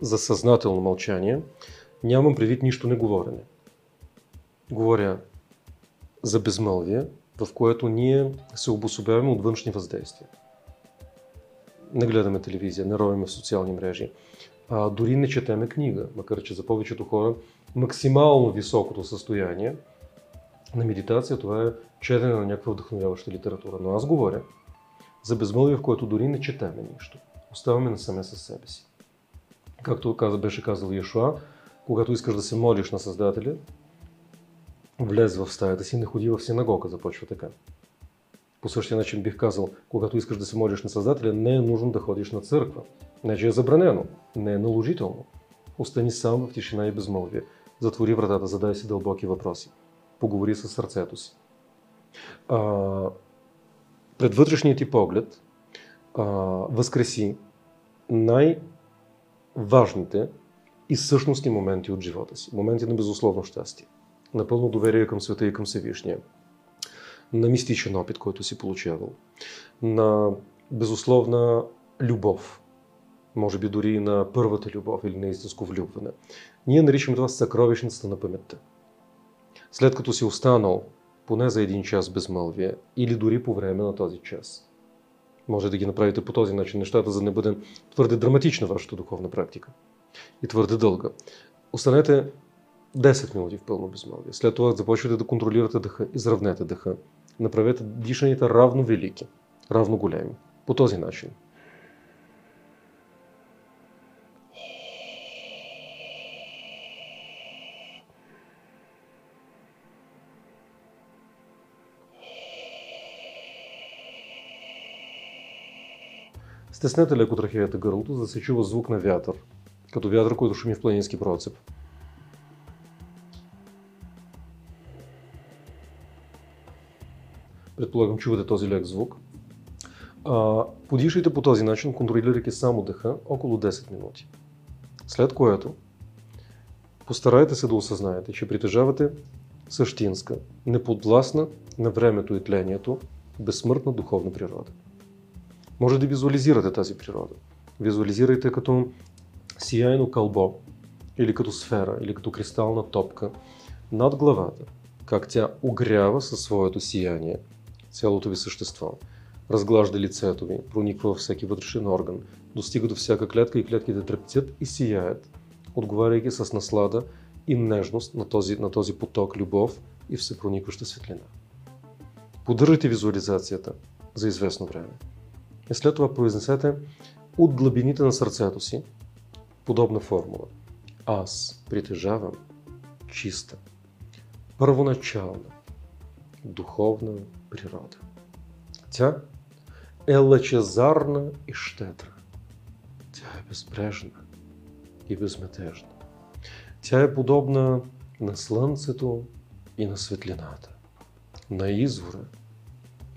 Speaker 2: за съзнателно мълчание, нямам предвид нищо неговорене. Говоря за безмълвие, в което ние се обособяваме от външни въздействия. Не гледаме телевизия, не ровиме в социални мрежи. А, дори не четеме книга, макар че за повечето хора максимално високото състояние на медитация това е четене на някаква вдъхновяваща литература. Но аз говоря за безмълвие, в което дори не четеме нищо. Оставаме насаме със себе си. Както каза, беше казал Яшуа, когато искаш да се молиш на Създателя, влез в стаята си, не ходи в синагога, започва така. По същия начин бих казал, когато искаш да се молиш на Създателя, не е нужно да ходиш на църква. Не, че е забранено, не е наложително. Остани сам в тишина и безмълвие. Затвори вратата, задай си дълбоки въпроси. Поговори с сърцето си. А, пред вътрешният ти поглед а, възкреси най-важните и същностни моменти от живота си. Моменти на безусловно щастие на пълно доверие към света и към Всевишния, на мистичен опит, който си получавал, на безусловна любов, може би дори на първата любов или на истинско влюбване. Ние наричаме това съкровищницата на паметта. След като си останал поне за един час безмълвие или дори по време на този час. Може да ги направите по този начин нещата, за да не бъде твърде драматична вашата духовна практика и твърде дълга. Останете 10 минути в пълно безмълвие. След това започвате да контролирате дъха, изравнете дъха. Направете дишаните равно велики, равно големи. По този начин. Стеснете леко трахеята гърлото, за да се чува звук на вятър, като вятър, който шуми в планински процеп. Предполагам, чувате този лек звук. Подишайте по този начин, контролирайки само дъха, около 10 минути. След което постарайте се да осъзнаете, че притежавате същинска, неподвластна на времето и тлението, безсмъртна духовна природа. Може да визуализирате тази природа. Визуализирайте като сияйно кълбо, или като сфера, или като кристална топка над главата, как тя огрява със своето сияние цялото ви същество. Разглажда лицето ви, прониква във всеки вътрешен орган, достига до всяка клетка и клетките трептят и сияят, отговаряйки с наслада и нежност на този, на този поток любов и всепроникваща светлина. Поддържайте визуализацията за известно време. И след това произнесете от глъбините на сърцето си подобна формула. Аз притежавам чиста, първоначална, духовна природа. Тя е лъчезарна и щедра. безбрежна и безметежна. Тя е подобна на слънцето и на светлината, на извора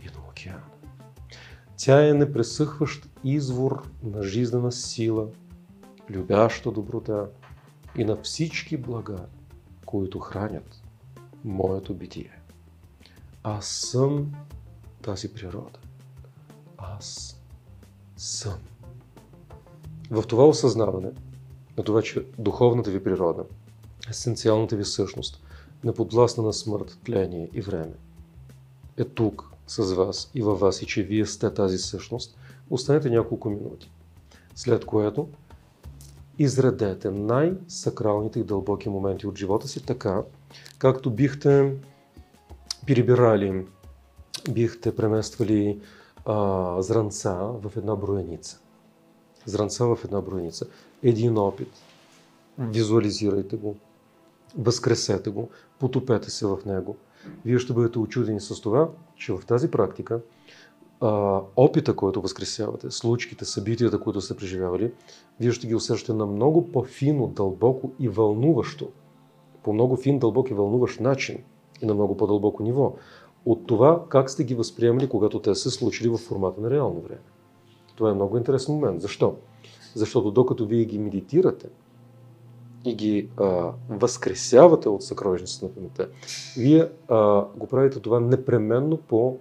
Speaker 2: и на океана. Тя е непресъхващ извор на жизнена сила, любяща доброта и на всички блага, които хранят моето битие. Аз съм тази природа. Аз съм. В това осъзнаване на това, че духовната ви природа, есенциалната ви същност, неподвластна на смърт, тление и време, е тук с вас и във вас и че вие сте тази същност, останете няколко минути. След което изредете най-сакралните и дълбоки моменти от живота си така, както бихте перебирали, бихте премествали а, зранца в една броеница. Зранца в една броеница. Един опит. Визуализирайте го. Възкресете го. Потопете се в него. Вие ще бъдете очудени с това, че в тази практика а, опита, който възкресявате, случките, събитията, които сте преживявали, вие ще ги усещате на много по-фино, дълбоко и вълнуващо, по много фин, дълбок и вълнуващ начин и на много по-дълбоко ниво от това как сте ги възприемали, когато те се случили в формата на реално време. Това е много интересен момент. Защо? Защото докато вие ги медитирате и ги а, възкресявате от съкровищницата на паметта, вие а, го правите това непременно по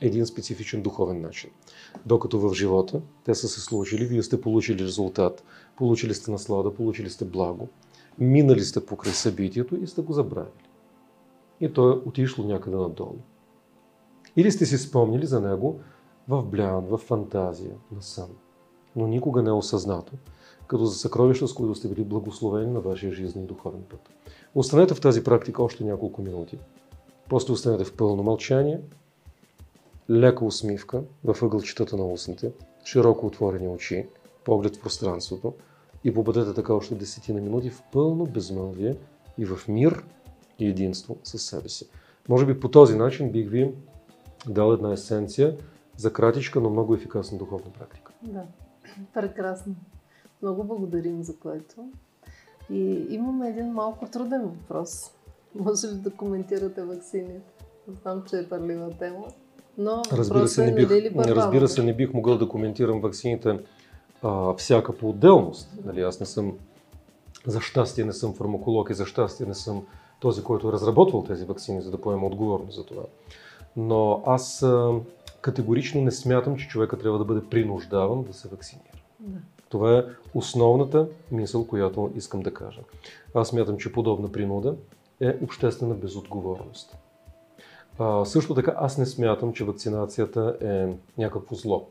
Speaker 2: един специфичен духовен начин. Докато в живота те са се случили, вие сте получили резултат, получили сте наслада, получили сте благо, минали сте покрай събитието и сте го забравили. И то е отишло някъде надолу. Или сте си спомнили за него в блян, в фантазия, на сън, но никога не е осъзнато, като за съкровища, с които сте били благословени на вашия жизнен и духовен път. Останете в тази практика още няколко минути. После останете в пълно мълчание, лека усмивка в ъгълчетата на устните, широко отворени очи, поглед в пространството и побъдете така още десетина минути в пълно безмълвие и в мир и единство със себе си. Може би по този начин бих ви дал една есенция за кратичка, но много ефикасна духовна практика.
Speaker 1: Да, прекрасно. Много благодарим за което. И имаме един малко труден въпрос. Може ли да коментирате вакцините? Знам, че е пърлива тема. Но
Speaker 2: разбира се,
Speaker 1: е,
Speaker 2: не бих,
Speaker 1: нали,
Speaker 2: разбира се, не бих могъл да коментирам вакцините а, всяка по отделност. Нали, аз не съм, за щастие не съм фармаколог и за щастие не съм този, който е разработвал тези вакцини, за да поема отговорност за това. Но аз а, категорично не смятам, че човека трябва да бъде принуждаван да се вакцинира.
Speaker 1: Да.
Speaker 2: Това е основната мисъл, която искам да кажа. Аз смятам, че подобна принуда е обществена безотговорност. А, също така, аз не смятам, че вакцинацията е някакво зло.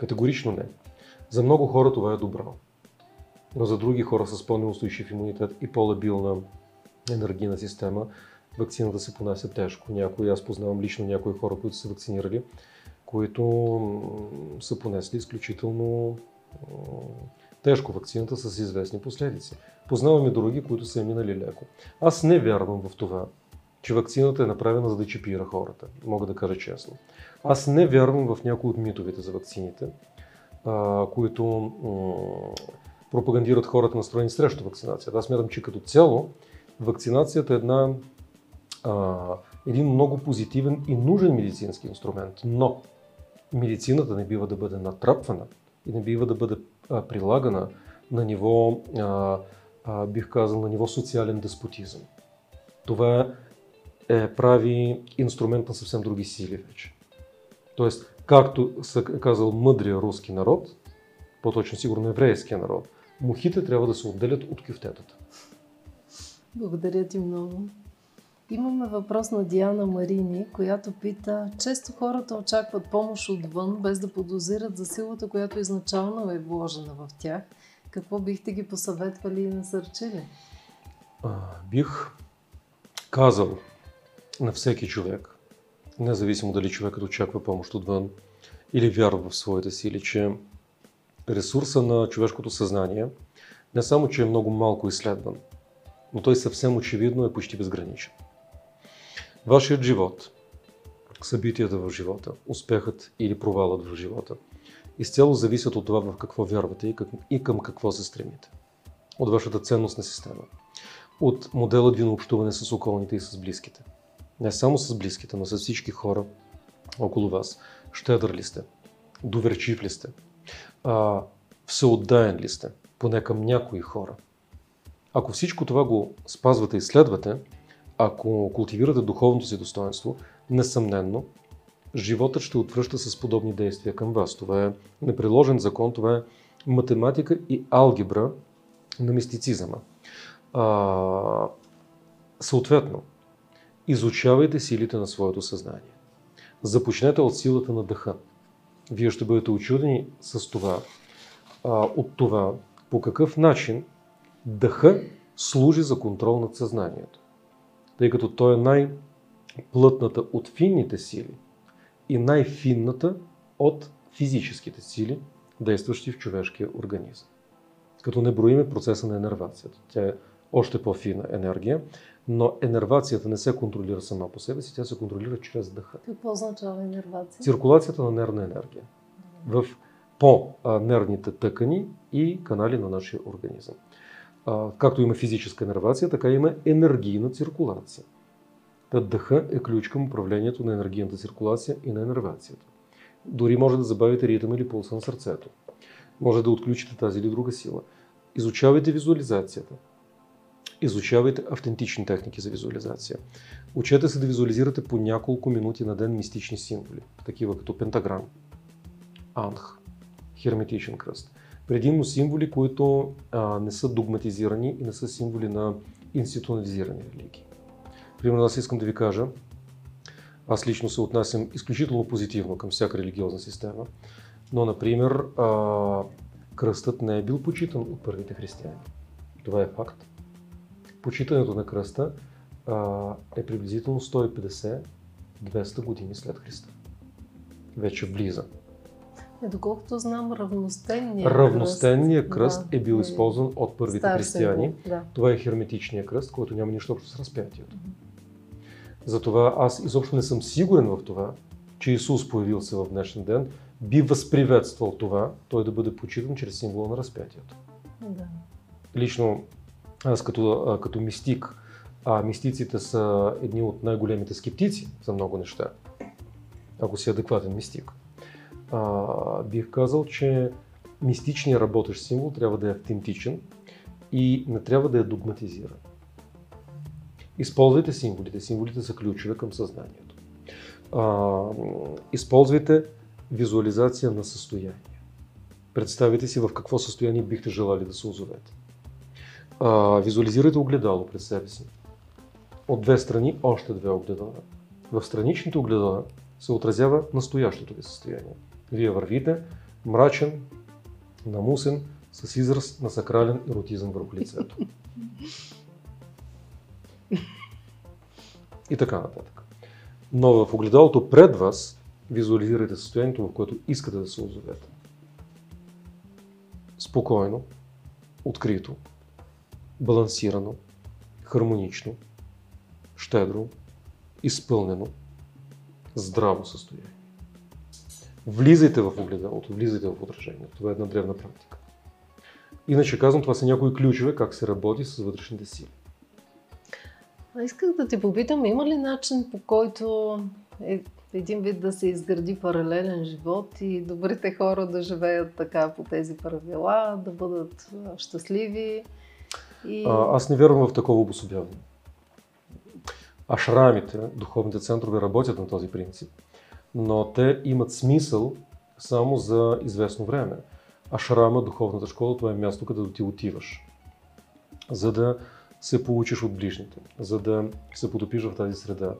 Speaker 2: Категорично не. За много хора това е добро. Но за други хора с по-неустойчив имунитет и по-лабилна енергийна система, вакцината се понася тежко. Някои, аз познавам лично някои хора, които са вакцинирали, които са понесли изключително тежко вакцината с известни последици. Познавам и други, които са минали леко. Аз не вярвам в това, че вакцината е направена за да чипира хората. Мога да кажа честно. Аз не вярвам в някои от митовете за вакцините, които пропагандират хората настроени срещу вакцинацията. Аз смятам, че като цяло вакцинацията е една, а, един много позитивен и нужен медицински инструмент, но медицината не бива да бъде натрапвана и не бива да бъде а, прилагана на ниво, а, а, бих казал, на ниво социален деспотизъм. Това е прави инструмент на съвсем други сили вече. Тоест, както са казал мъдрия руски народ, по-точно сигурно еврейския народ, мухите трябва да се отделят от кюфтетата.
Speaker 1: Благодаря ти много. Имаме въпрос на Диана Марини, която пита Често хората очакват помощ отвън, без да подозират за силата, която изначално е вложена в тях. Какво бихте ги посъветвали и насърчили?
Speaker 2: Бих казал на всеки човек, независимо дали човекът очаква помощ отвън или вярва в своите сили, че ресурса на човешкото съзнание не само, че е много малко изследван, но той съвсем очевидно е почти безграничен. Вашият живот, събитията в живота, успехът или провалът в живота изцяло зависят от това в какво вярвате и, как, и към какво се стремите. От вашата ценностна система. От моделът ви на общуване с околните и с близките. Не само с близките, но с всички хора около вас. Щедър ли сте? Доверчив ли сте? А, всеотдаен ли сте? Поне към някои хора. Ако всичко това го спазвате и следвате, ако култивирате духовното си достоинство, несъмненно, животът ще отвръща с подобни действия към вас. Това е непреложен закон, това е математика и алгебра на мистицизъма. А, съответно, изучавайте силите на своето съзнание. Започнете от силата на дъха. Вие ще бъдете очудени с това, а, от това, по какъв начин дъха служи за контрол над съзнанието. Тъй като той е най-плътната от финните сили и най-финната от физическите сили, действащи в човешкия организъм. Като не броиме процеса на енервацията. Тя е още по-фина енергия, но енервацията не се контролира сама по себе си, тя се контролира чрез дъха.
Speaker 1: Какво означава енервация?
Speaker 2: Циркулацията на нервна енергия в по-нервните тъкани и канали на нашия организъм. Както има физическа енервация, така има енергийна циркулация. Та дъха е ключ към управлението на енергийната циркулация и на енервацията. Дори може да забавите ритъм или пулса на сърцето. Може да отключите тази или друга сила. Изучавайте визуализацията. Изучавайте автентични техники за визуализация. Учете се да визуализирате по няколко минути на ден мистични символи, такива като пентаграм, анх, херметичен кръст. Предимно символи, които а, не са догматизирани и не са символи на институционализирани религии. Примерно аз искам да ви кажа, аз лично се отнасям изключително позитивно към всяка религиозна система, но, например, а, кръстът не е бил почитан от първите християни. Това е факт. Почитането на кръста а, е приблизително 150-200 години след Христа. Вече влиза.
Speaker 1: Е, доколкото знам, Равностенният кръст,
Speaker 2: кръст да, е бил използван от първите
Speaker 1: стар
Speaker 2: християни.
Speaker 1: символ, Да.
Speaker 2: Това е херметичният кръст, който няма нищо общо с разпятието. Затова аз изобщо не съм сигурен в това, че Исус появил се в днешен ден, би възприветствал това, той да бъде почитан чрез символа на разпятието.
Speaker 1: Да.
Speaker 2: Лично аз като, като мистик, а мистиците са едни от най-големите скептици за много неща, ако си адекватен мистик, а, бих казал, че мистичният работещ символ трябва да е автентичен и не трябва да е догматизиран. Използвайте символите. Символите са ключове към съзнанието. А, използвайте визуализация на състояние. Представете си в какво състояние бихте желали да се озовете. А, визуализирайте огледало пред себе си. От две страни още две огледала. В страничните огледала се отразява настоящото ви състояние. Вие вървите мрачен, намусен, с израз на сакрален еротизъм върху лицето. И така нататък. Но в огледалото пред вас визуализирайте състоянието, в което искате да се озовете. Спокойно, открито, балансирано, хармонично, щедро, изпълнено, здраво състояние. Влизайте в огледалото, влизайте в отражението. Това е една древна практика. Иначе казвам, това са някои ключове как се работи с вътрешните сили.
Speaker 1: А исках да ти попитам, има ли начин по който е един вид да се изгради паралелен живот и добрите хора да живеят така по тези правила, да бъдат щастливи? И...
Speaker 2: А, аз не вярвам в такова обособяване. Ашрамите, духовните центрове работят на този принцип, но те имат смисъл само за известно време. Ашрама, духовната школа, това е място, където ти отиваш, за да се получиш от ближните, за да се потопиш в тази среда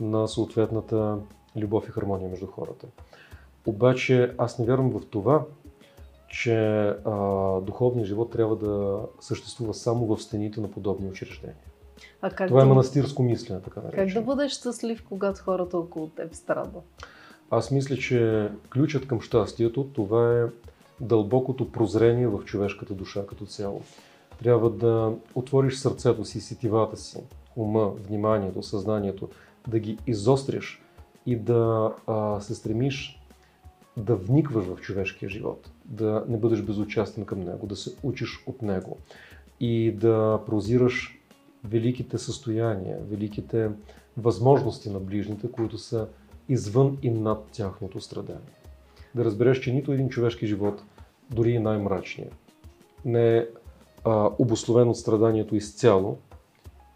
Speaker 2: на съответната любов и хармония между хората. Обаче аз не вярвам в това, че а, духовният живот трябва да съществува само в стените на подобни учреждения.
Speaker 1: А как
Speaker 2: Това е
Speaker 1: да,
Speaker 2: манастирско мислене, така наречено.
Speaker 1: как да бъдеш щастлив, когато хората около теб страдат?
Speaker 2: Аз мисля, че ключът към щастието това е дълбокото прозрение в човешката душа като цяло. Трябва да отвориш сърцето си, сетивата си, ума, вниманието, съзнанието, да ги изостриш и да а, се стремиш да вникваш в човешкия живот, да не бъдеш безучастен към него, да се учиш от него и да прозираш великите състояния, великите възможности на ближните, които са извън и над тяхното страдание. Да разбереш, че нито един човешки живот, дори и най-мрачния, не е а, обословен от страданието изцяло,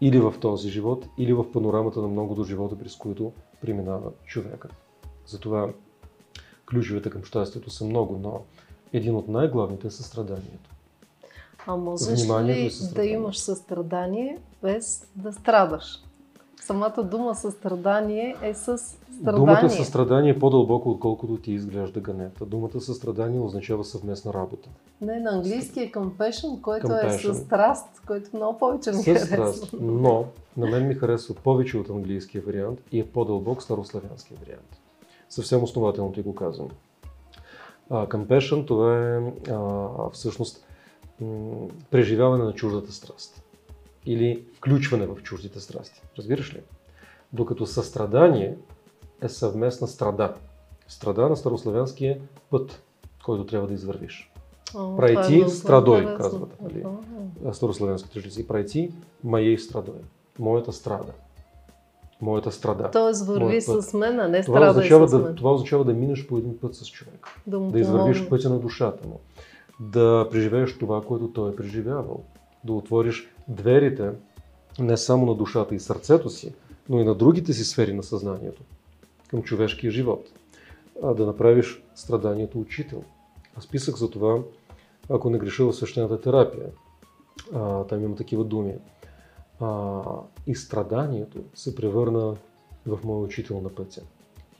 Speaker 2: или в този живот, или в панорамата на многото живота, през които преминава човекът. Затова ключовете към щастието са много, но един от най-главните е състраданието.
Speaker 1: А можеш ли да имаш състрадание без да страдаш? Самата дума състрадание е с страдание.
Speaker 2: Думата състрадание е по-дълбоко, отколкото ти изглежда ганета. Думата състрадание означава съвместна работа.
Speaker 1: Не, на английски е compassion, който compassion. е с страст, който много повече ми
Speaker 2: харесва. Страст, но на мен ми харесва повече от английския вариант и е по-дълбок старославянския вариант. Съвсем основателно ти го казвам. Uh, compassion това е uh, всъщност преживяване на чуждата страст или включване в чуждите страсти. Разбираш ли? Докато състрадание е съвместна страда. Страда на старославянски е път, който трябва да извървиш.
Speaker 1: О,
Speaker 2: Прайти
Speaker 1: е
Speaker 2: страдой, казват нали? старославянските жреци. Прайти маей страдой. Моята страда. Моята страда.
Speaker 1: Тоест върви с мен, а не
Speaker 2: това
Speaker 1: страдай
Speaker 2: означава
Speaker 1: с мен.
Speaker 2: Да, това означава да минеш по един път с човек.
Speaker 1: Да,
Speaker 2: да извървиш пътя на душата му. Да преживееш това, което той е преживявал. Да отвориш дверите не само на душата и сърцето си, но и на другите си сфери на съзнанието към човешкия живот. А да направиш страданието учител. Аз писах за това, ако не греша в свещената терапия. А, там има такива думи. А, и страданието се превърна в мой учител на пътя.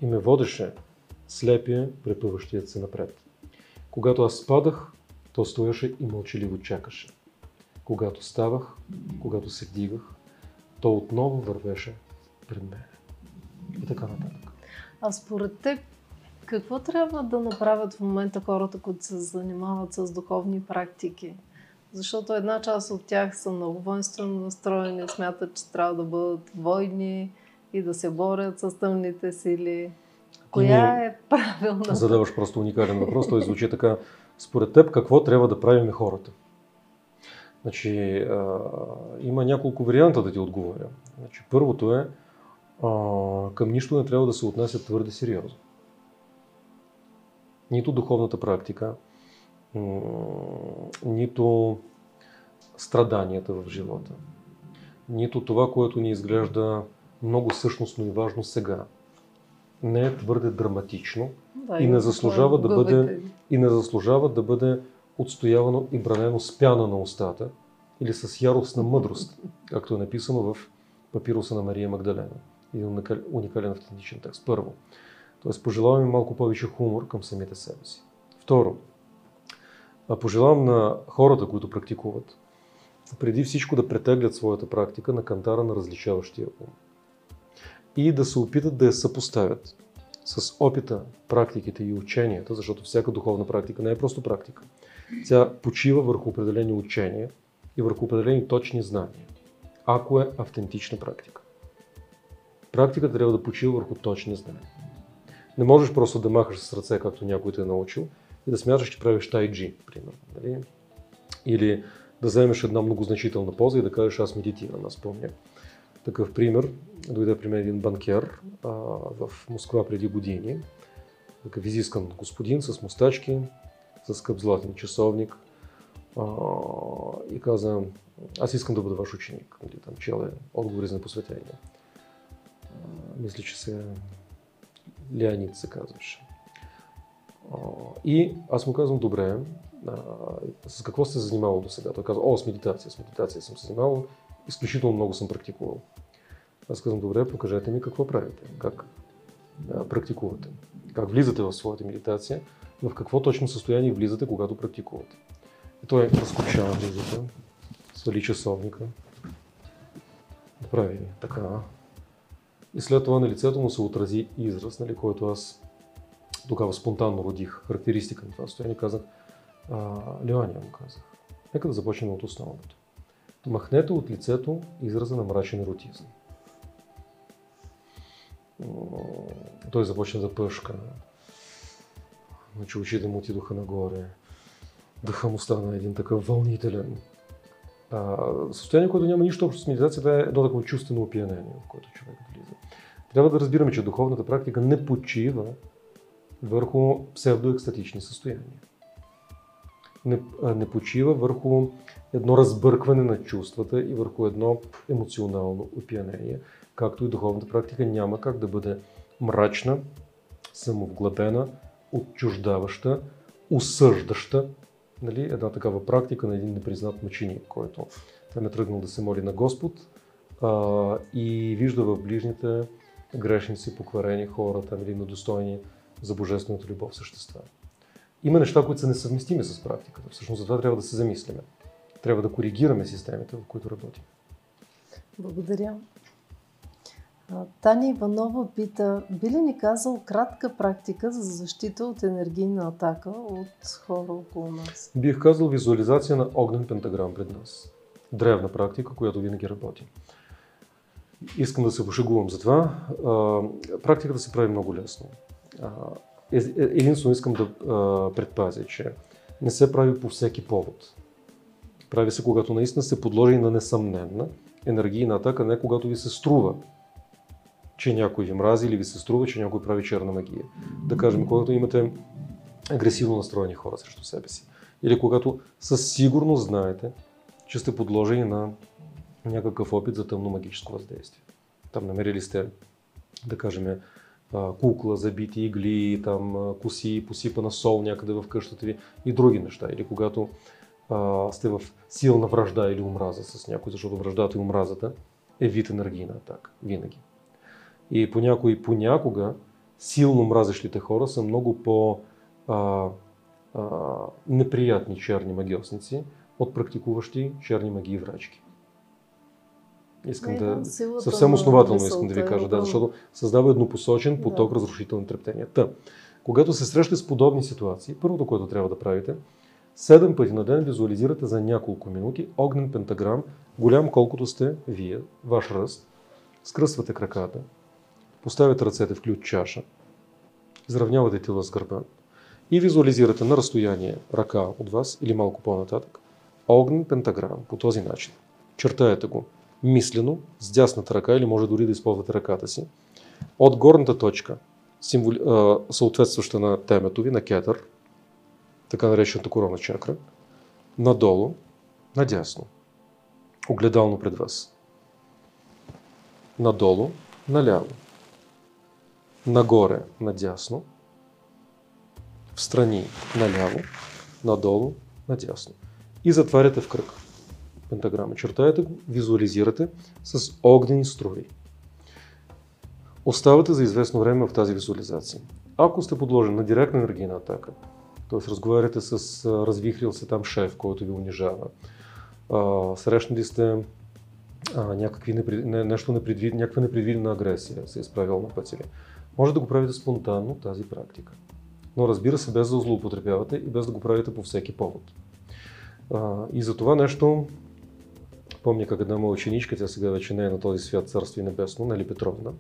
Speaker 2: И ме водеше слепия, препъващият се напред. Когато аз спадах, то стоеше и мълчаливо чакаше. Когато ставах, когато се вдигах, то отново вървеше пред мен. И така нататък.
Speaker 1: А според теб, какво трябва да направят в момента хората, които се занимават с духовни практики? Защото една част от тях са много воинствено настроени, смятат, че трябва да бъдат войни и да се борят с тъмните сили. Коя е правилна?
Speaker 2: Задаваш просто уникален въпрос. Той звучи така. Според теб, какво трябва да правим хората? Значи, а, има няколко варианта да ти отговоря. Значи, първото е, а, към нищо не трябва да се отнася твърде сериозно. Нито духовната практика, нито страданията в живота, нито това, което ни изглежда много същностно и важно сега, не е твърде драматично
Speaker 1: Да,
Speaker 2: и не заслужава да бъде, и не заслужава да бъде отстоявано и бранено с пяна на устата или с яростна мъдрост, както е написано в папируса на Мария Магдалена. Един уникален, автентичен текст. Първо. Тоест, пожелавам им малко повече хумор към самите себе си. Второ. Пожелавам на хората, които практикуват, преди всичко да претеглят своята практика на кантара на различаващия ум. И да се опитат да я съпоставят с опита, практиките и ученията, защото всяка духовна практика не е просто практика. Тя почива върху определени учения и върху определени точни знания, ако е автентична практика. Практиката трябва да почива върху точни знания. Не можеш просто да махаш с ръце, както някой те е научил, и да смяташ, че правиш тайджи, примерно. Нали? Или да вземеш една много значителна поза и да кажеш аз медитирам, аз помня. Такъв пример, дойде при мен един банкер а, в Москва преди години, такъв изискан господин с мустачки, с скъп златен часовник а, и каза, аз искам да бъда ваш ученик. Нали, там чел е отговори за непосветение. А, мисля, се Леонид се казваше. А, и аз му казвам, добре, а, с какво сте занимавал до сега? Той казва, о, с медитация, с медитация съм се занимавал, изключително много съм практикувал. Аз казвам, добре, покажете ми какво правите, как а, практикувате, как влизате в своята медитация, в какво точно състояние влизате, когато практикувате. И той разкопчава влизата, свали часовника, направи така. И след това на лицето му се отрази израз, нали, който аз тогава спонтанно родих характеристика на това състояние. Казах, Леония му казах, нека да започнем от основното. Махнете от лицето израза на мрачен еротизъм. Той започна да пъшка. Значи очите му отидоха нагоре. Дъха му стана един такъв вълнителен. А, състояние, което няма нищо общо с медитацията, е едно такова чувствено опиянение, в което човек влиза. Трябва да разбираме, че духовната практика не почива върху псевдоекстатични състояния. Не, не почива върху едно разбъркване на чувствата и върху едно емоционално опиянение, както и духовната практика няма как да бъде мрачна, самовглъбена, отчуждаваща, осъждаща. Нали, една такава практика на един непризнат мъченик, който там е тръгнал да се моли на Господ а, и вижда в ближните грешници, покварени хора, там или недостойни за божествената любов същества. Има неща, които са несъвместими с практиката. Всъщност за това трябва да се замислиме. Трябва да коригираме системите, в които работим.
Speaker 1: Благодаря. Таня Иванова пита, би ли ни казал кратка практика за защита от енергийна атака от хора около нас?
Speaker 2: Бих казал визуализация на огнен пентаграм пред нас. Древна практика, която винаги работи. Искам да се пошегувам за това. Практиката се прави много лесно. Е, е, единствено искам да предпазя, че не се прави по всеки повод. Прави се, когато наистина се подложи на несъмненна енергийна атака, не когато ви се струва, че някой ви мрази или ви се струва, че някой прави черна магия. Да кажем, когато имате агресивно настроени хора срещу себе си. Или когато със сигурност знаете, че сте подложени на някакъв опит за тъмно магическо въздействие. Там намерили сте, да кажем, кукла, забити игли, там коси, посипана сол някъде в къщата ви и други неща. Или когато а, сте в силна вражда или омраза с някой, защото враждата и омразата е вид енергийна атака. Винаги. И понякога понякога силно мразещите хора са много по а, а, неприятни черни магиосници от практикуващи черни магии врачки. Искам да. Съвсем основателно искам да ви кажа, да, защото създава еднопосочен поток да. разрушителни трептения. Та, когато се срещате с подобни ситуации, първото, което трябва да правите, седем пъти на ден визуализирате за няколко минути огнен пентаграм, голям колкото сте вие, ваш ръст, скръствате краката, поставяте ръцете в ключ чаша, изравнявате тила с гърба и визуализирате на разстояние ръка от вас или малко по-нататък огнен пентаграм по този начин. Чертаете го мислено с дясната ръка или може дори да използвате ръката си. От горната точка, символи, съответстваща на темето ви, на кетър, така наречената корона чакра, надолу, надясно, огледално пред вас. Надолу, наляво. Нагоре, надясно. В страни, наляво. Надолу, надясно. И затваряте в кръг пентаграма. Чертаете го, визуализирате с огнени струи. Оставате за известно време в тази визуализация. Ако сте подложени на директна енергийна атака, т.е. разговаряте с развихрил се там шеф, който ви унижава, срещнали сте а, някакви непред... не, нещо непредвид... някаква непредвидена агресия, се е изправил на пътя. Може да го правите спонтанно тази практика. Но разбира се, без да злоупотребявате и без да го правите по всеки повод. А, и за това нещо Помня как една моя ученичка, тя сега вече не е на този свят, царство и небесно, Нели Петровна,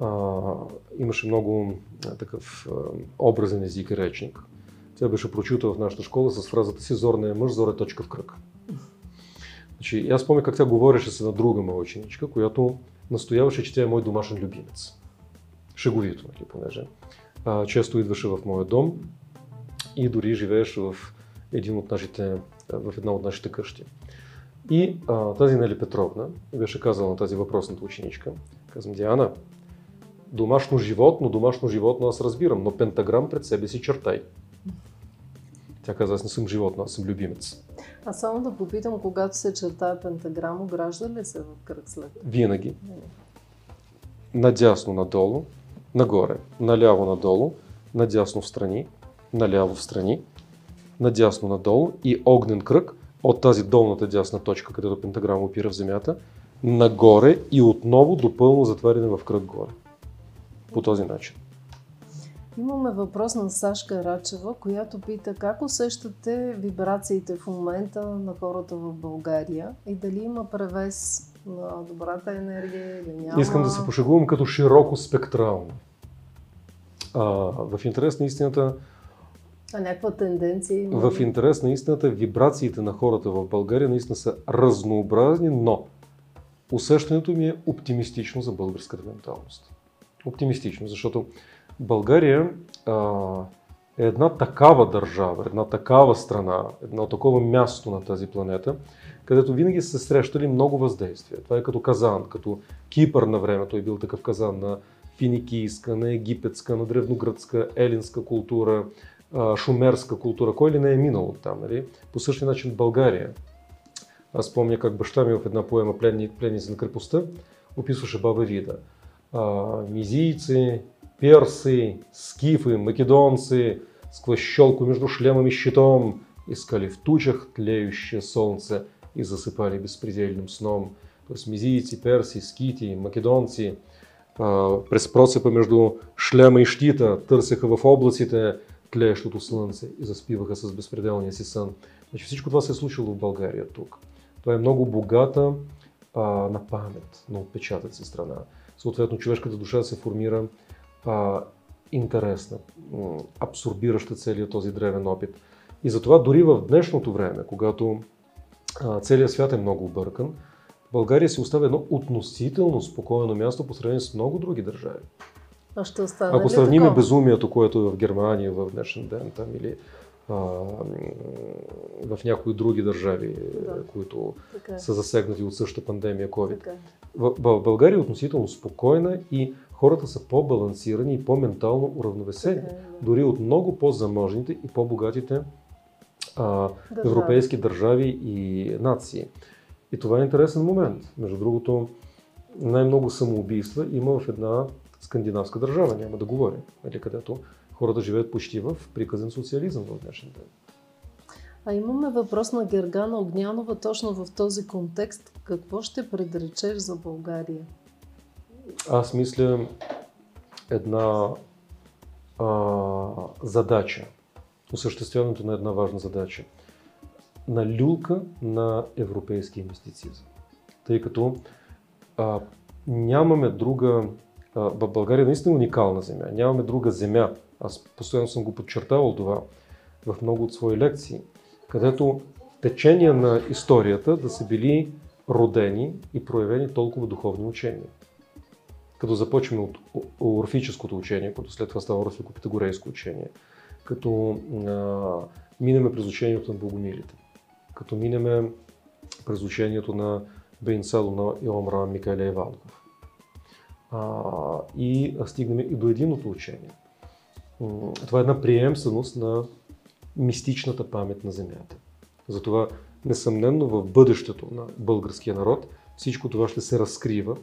Speaker 2: а, имаше много а, такъв а, образен език и речник. Тя беше прочута в нашата школа с фразата си Зор не е мъж, зор е точка в кръг. Значи, аз помня как тя говореше с една друга моя ученичка, която настояваше, че тя е мой домашен любимец. Шеговито, нали, понеже а, често идваше в моя дом и дори живееше в, един от нашите, в една от нашите къщи. И а, тази Нели Петровна беше казала на тази въпросната ученичка, казвам, Диана, домашно животно, домашно животно аз разбирам, но пентаграм пред себе си чертай. Тя каза, аз не съм животно, аз съм любимец.
Speaker 1: А само да попитам, когато се чертая пентаграм, огражда ли се в кръг след?
Speaker 2: Винаги. Надясно надолу, нагоре, наляво надолу, надясно в страни, наляво в страни, надясно надолу и огнен кръг – от тази долната дясна точка, където пентаграма опира в земята, нагоре и отново до пълно затваряне в кръг горе. По този начин.
Speaker 1: Имаме въпрос на Сашка Рачева, която пита как усещате вибрациите в момента на хората в България и дали има превес на добрата енергия или няма.
Speaker 2: Искам да се пошегувам като широко спектрално. А, в интерес на истината,
Speaker 1: А някаква тенденция има?
Speaker 2: В интерес на истината, вибрациите на хората в България наистина са разнообразни, но усещането ми е оптимистично за българската менталност. Оптимистично, защото България а, е една такава държава, една такава страна, едно такова място на тази планета, където винаги са се срещали много въздействия. Това е като Казан, като Кипър на времето е бил такъв Казан на финикийска, на египетска, на древногръцка, елинска култура, шумерска култура. Кой ли не е минал от там? Нали? По същия начин България. Аз помня как баща ми в една поема Пленници на крепостта описваше баба Вида. А, мизийци, персы, скифы, македонцы, сквозь щелку между шлемом и щитом искали в тучах тлеющее солнце и засыпали беспредельным сном. То есть мизийцы, перси, скити, македонци, през просипа между шлема и щита търсеха в облаците тлеещото слънце и заспиваха с безпределния си сън. Значи всичко това се е случило в България тук. Това е много богата а, на памет, на отпечатъци страна. Съответно, човешката душа се формира а, интересна, абсорбираща целият този древен опит. И затова дори в днешното време, когато целият свят е много объркан, България си оставя едно относително спокойно място по сравнение с много други държави.
Speaker 1: А ще остане
Speaker 2: Ако сравним безумието, което е в Германия в днешен ден там, или а, в някои други държави, да. които така. са засегнати от същата пандемия COVID. Така. В, в България е относително спокойна и хората са по-балансирани и по-ментално уравновесени. Така, да. Дори от много по-заможните и по-богатите а, държави. европейски държави и нации. И това е интересен момент. Между другото, най-много самоубийства има в една скандинавска държава, няма да говоря, нали, където хората живеят почти в приказен социализъм в днешен ден.
Speaker 1: А имаме въпрос на Гергана Огнянова точно в този контекст. Какво ще предречеш за България?
Speaker 2: Аз мисля една а, задача, осъществяването на една важна задача. На люлка на европейски инвестиции. Тъй като а, нямаме друга в България наистина е уникална земя. Нямаме друга земя. Аз постоянно съм го подчертавал това в много от свои лекции, където течения на историята да са били родени и проявени толкова духовни учения. Като започваме от орфическото учение, което след това става орфико-питагорейско учение, като а, минеме през учението на богомилите, като минеме през учението на Бейн Салуна и Омра Микаеля Иванков, а, и стигнем и до единото учение. Това е една приемственост на мистичната памет на Земята. Затова, несъмнено, в бъдещето на българския народ всичко това ще се разкрива,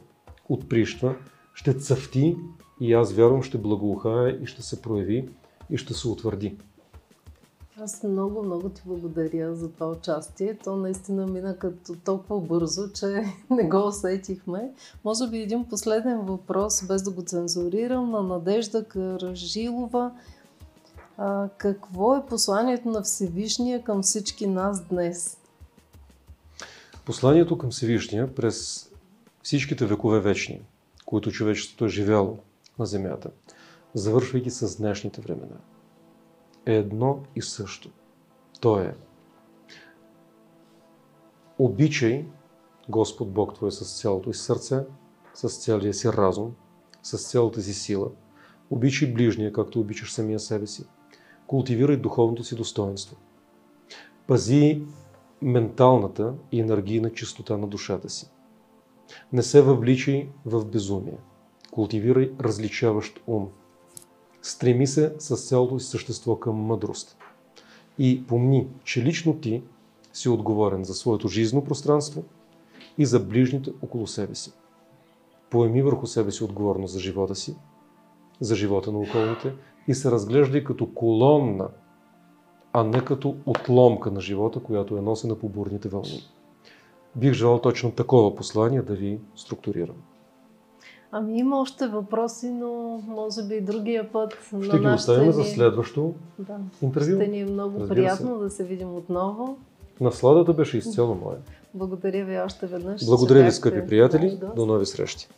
Speaker 2: отприщва, ще цъфти и аз вярвам ще благоухае и ще се прояви и ще се утвърди.
Speaker 1: Аз много, много ти благодаря за това участие. То наистина мина като толкова бързо, че не го усетихме. Може би един последен въпрос, без да го цензурирам, на Надежда Каражилова. А, какво е посланието на Всевишния към всички нас днес?
Speaker 2: Посланието към Всевишния през всичките векове вечни, които човечеството е живяло на Земята, завършвайки с днешните времена – едно и също. То е обичай Господ Бог Твой с цялото си сърце, с цялия си разум, с цялата си сила. Обичай ближния, както обичаш самия себе си. Култивирай духовното си достоинство. Пази менталната и енергийна чистота на душата си. Не се въвличай в безумие. Култивирай различаващ ум, Стреми се с цялото си същество към мъдрост. И помни, че лично ти си отговорен за своето жизнено пространство и за ближните около себе си. Поеми върху себе си отговорност за живота си, за живота на околните и се разглеждай като колонна, а не като отломка на живота, която е носена по бурните вълни. Бих желал точно такова послание да ви структурирам.
Speaker 1: Ами има още въпроси, но може би другия път.
Speaker 2: Ще ги оставим ни... за следващо
Speaker 1: да.
Speaker 2: интервю.
Speaker 1: Ще ни е много Разбира приятно се. да се видим отново.
Speaker 2: Насладата беше изцяло моя.
Speaker 1: Благодаря ви още веднъж.
Speaker 2: Благодаря ви, скъпи приятели. До нови срещи.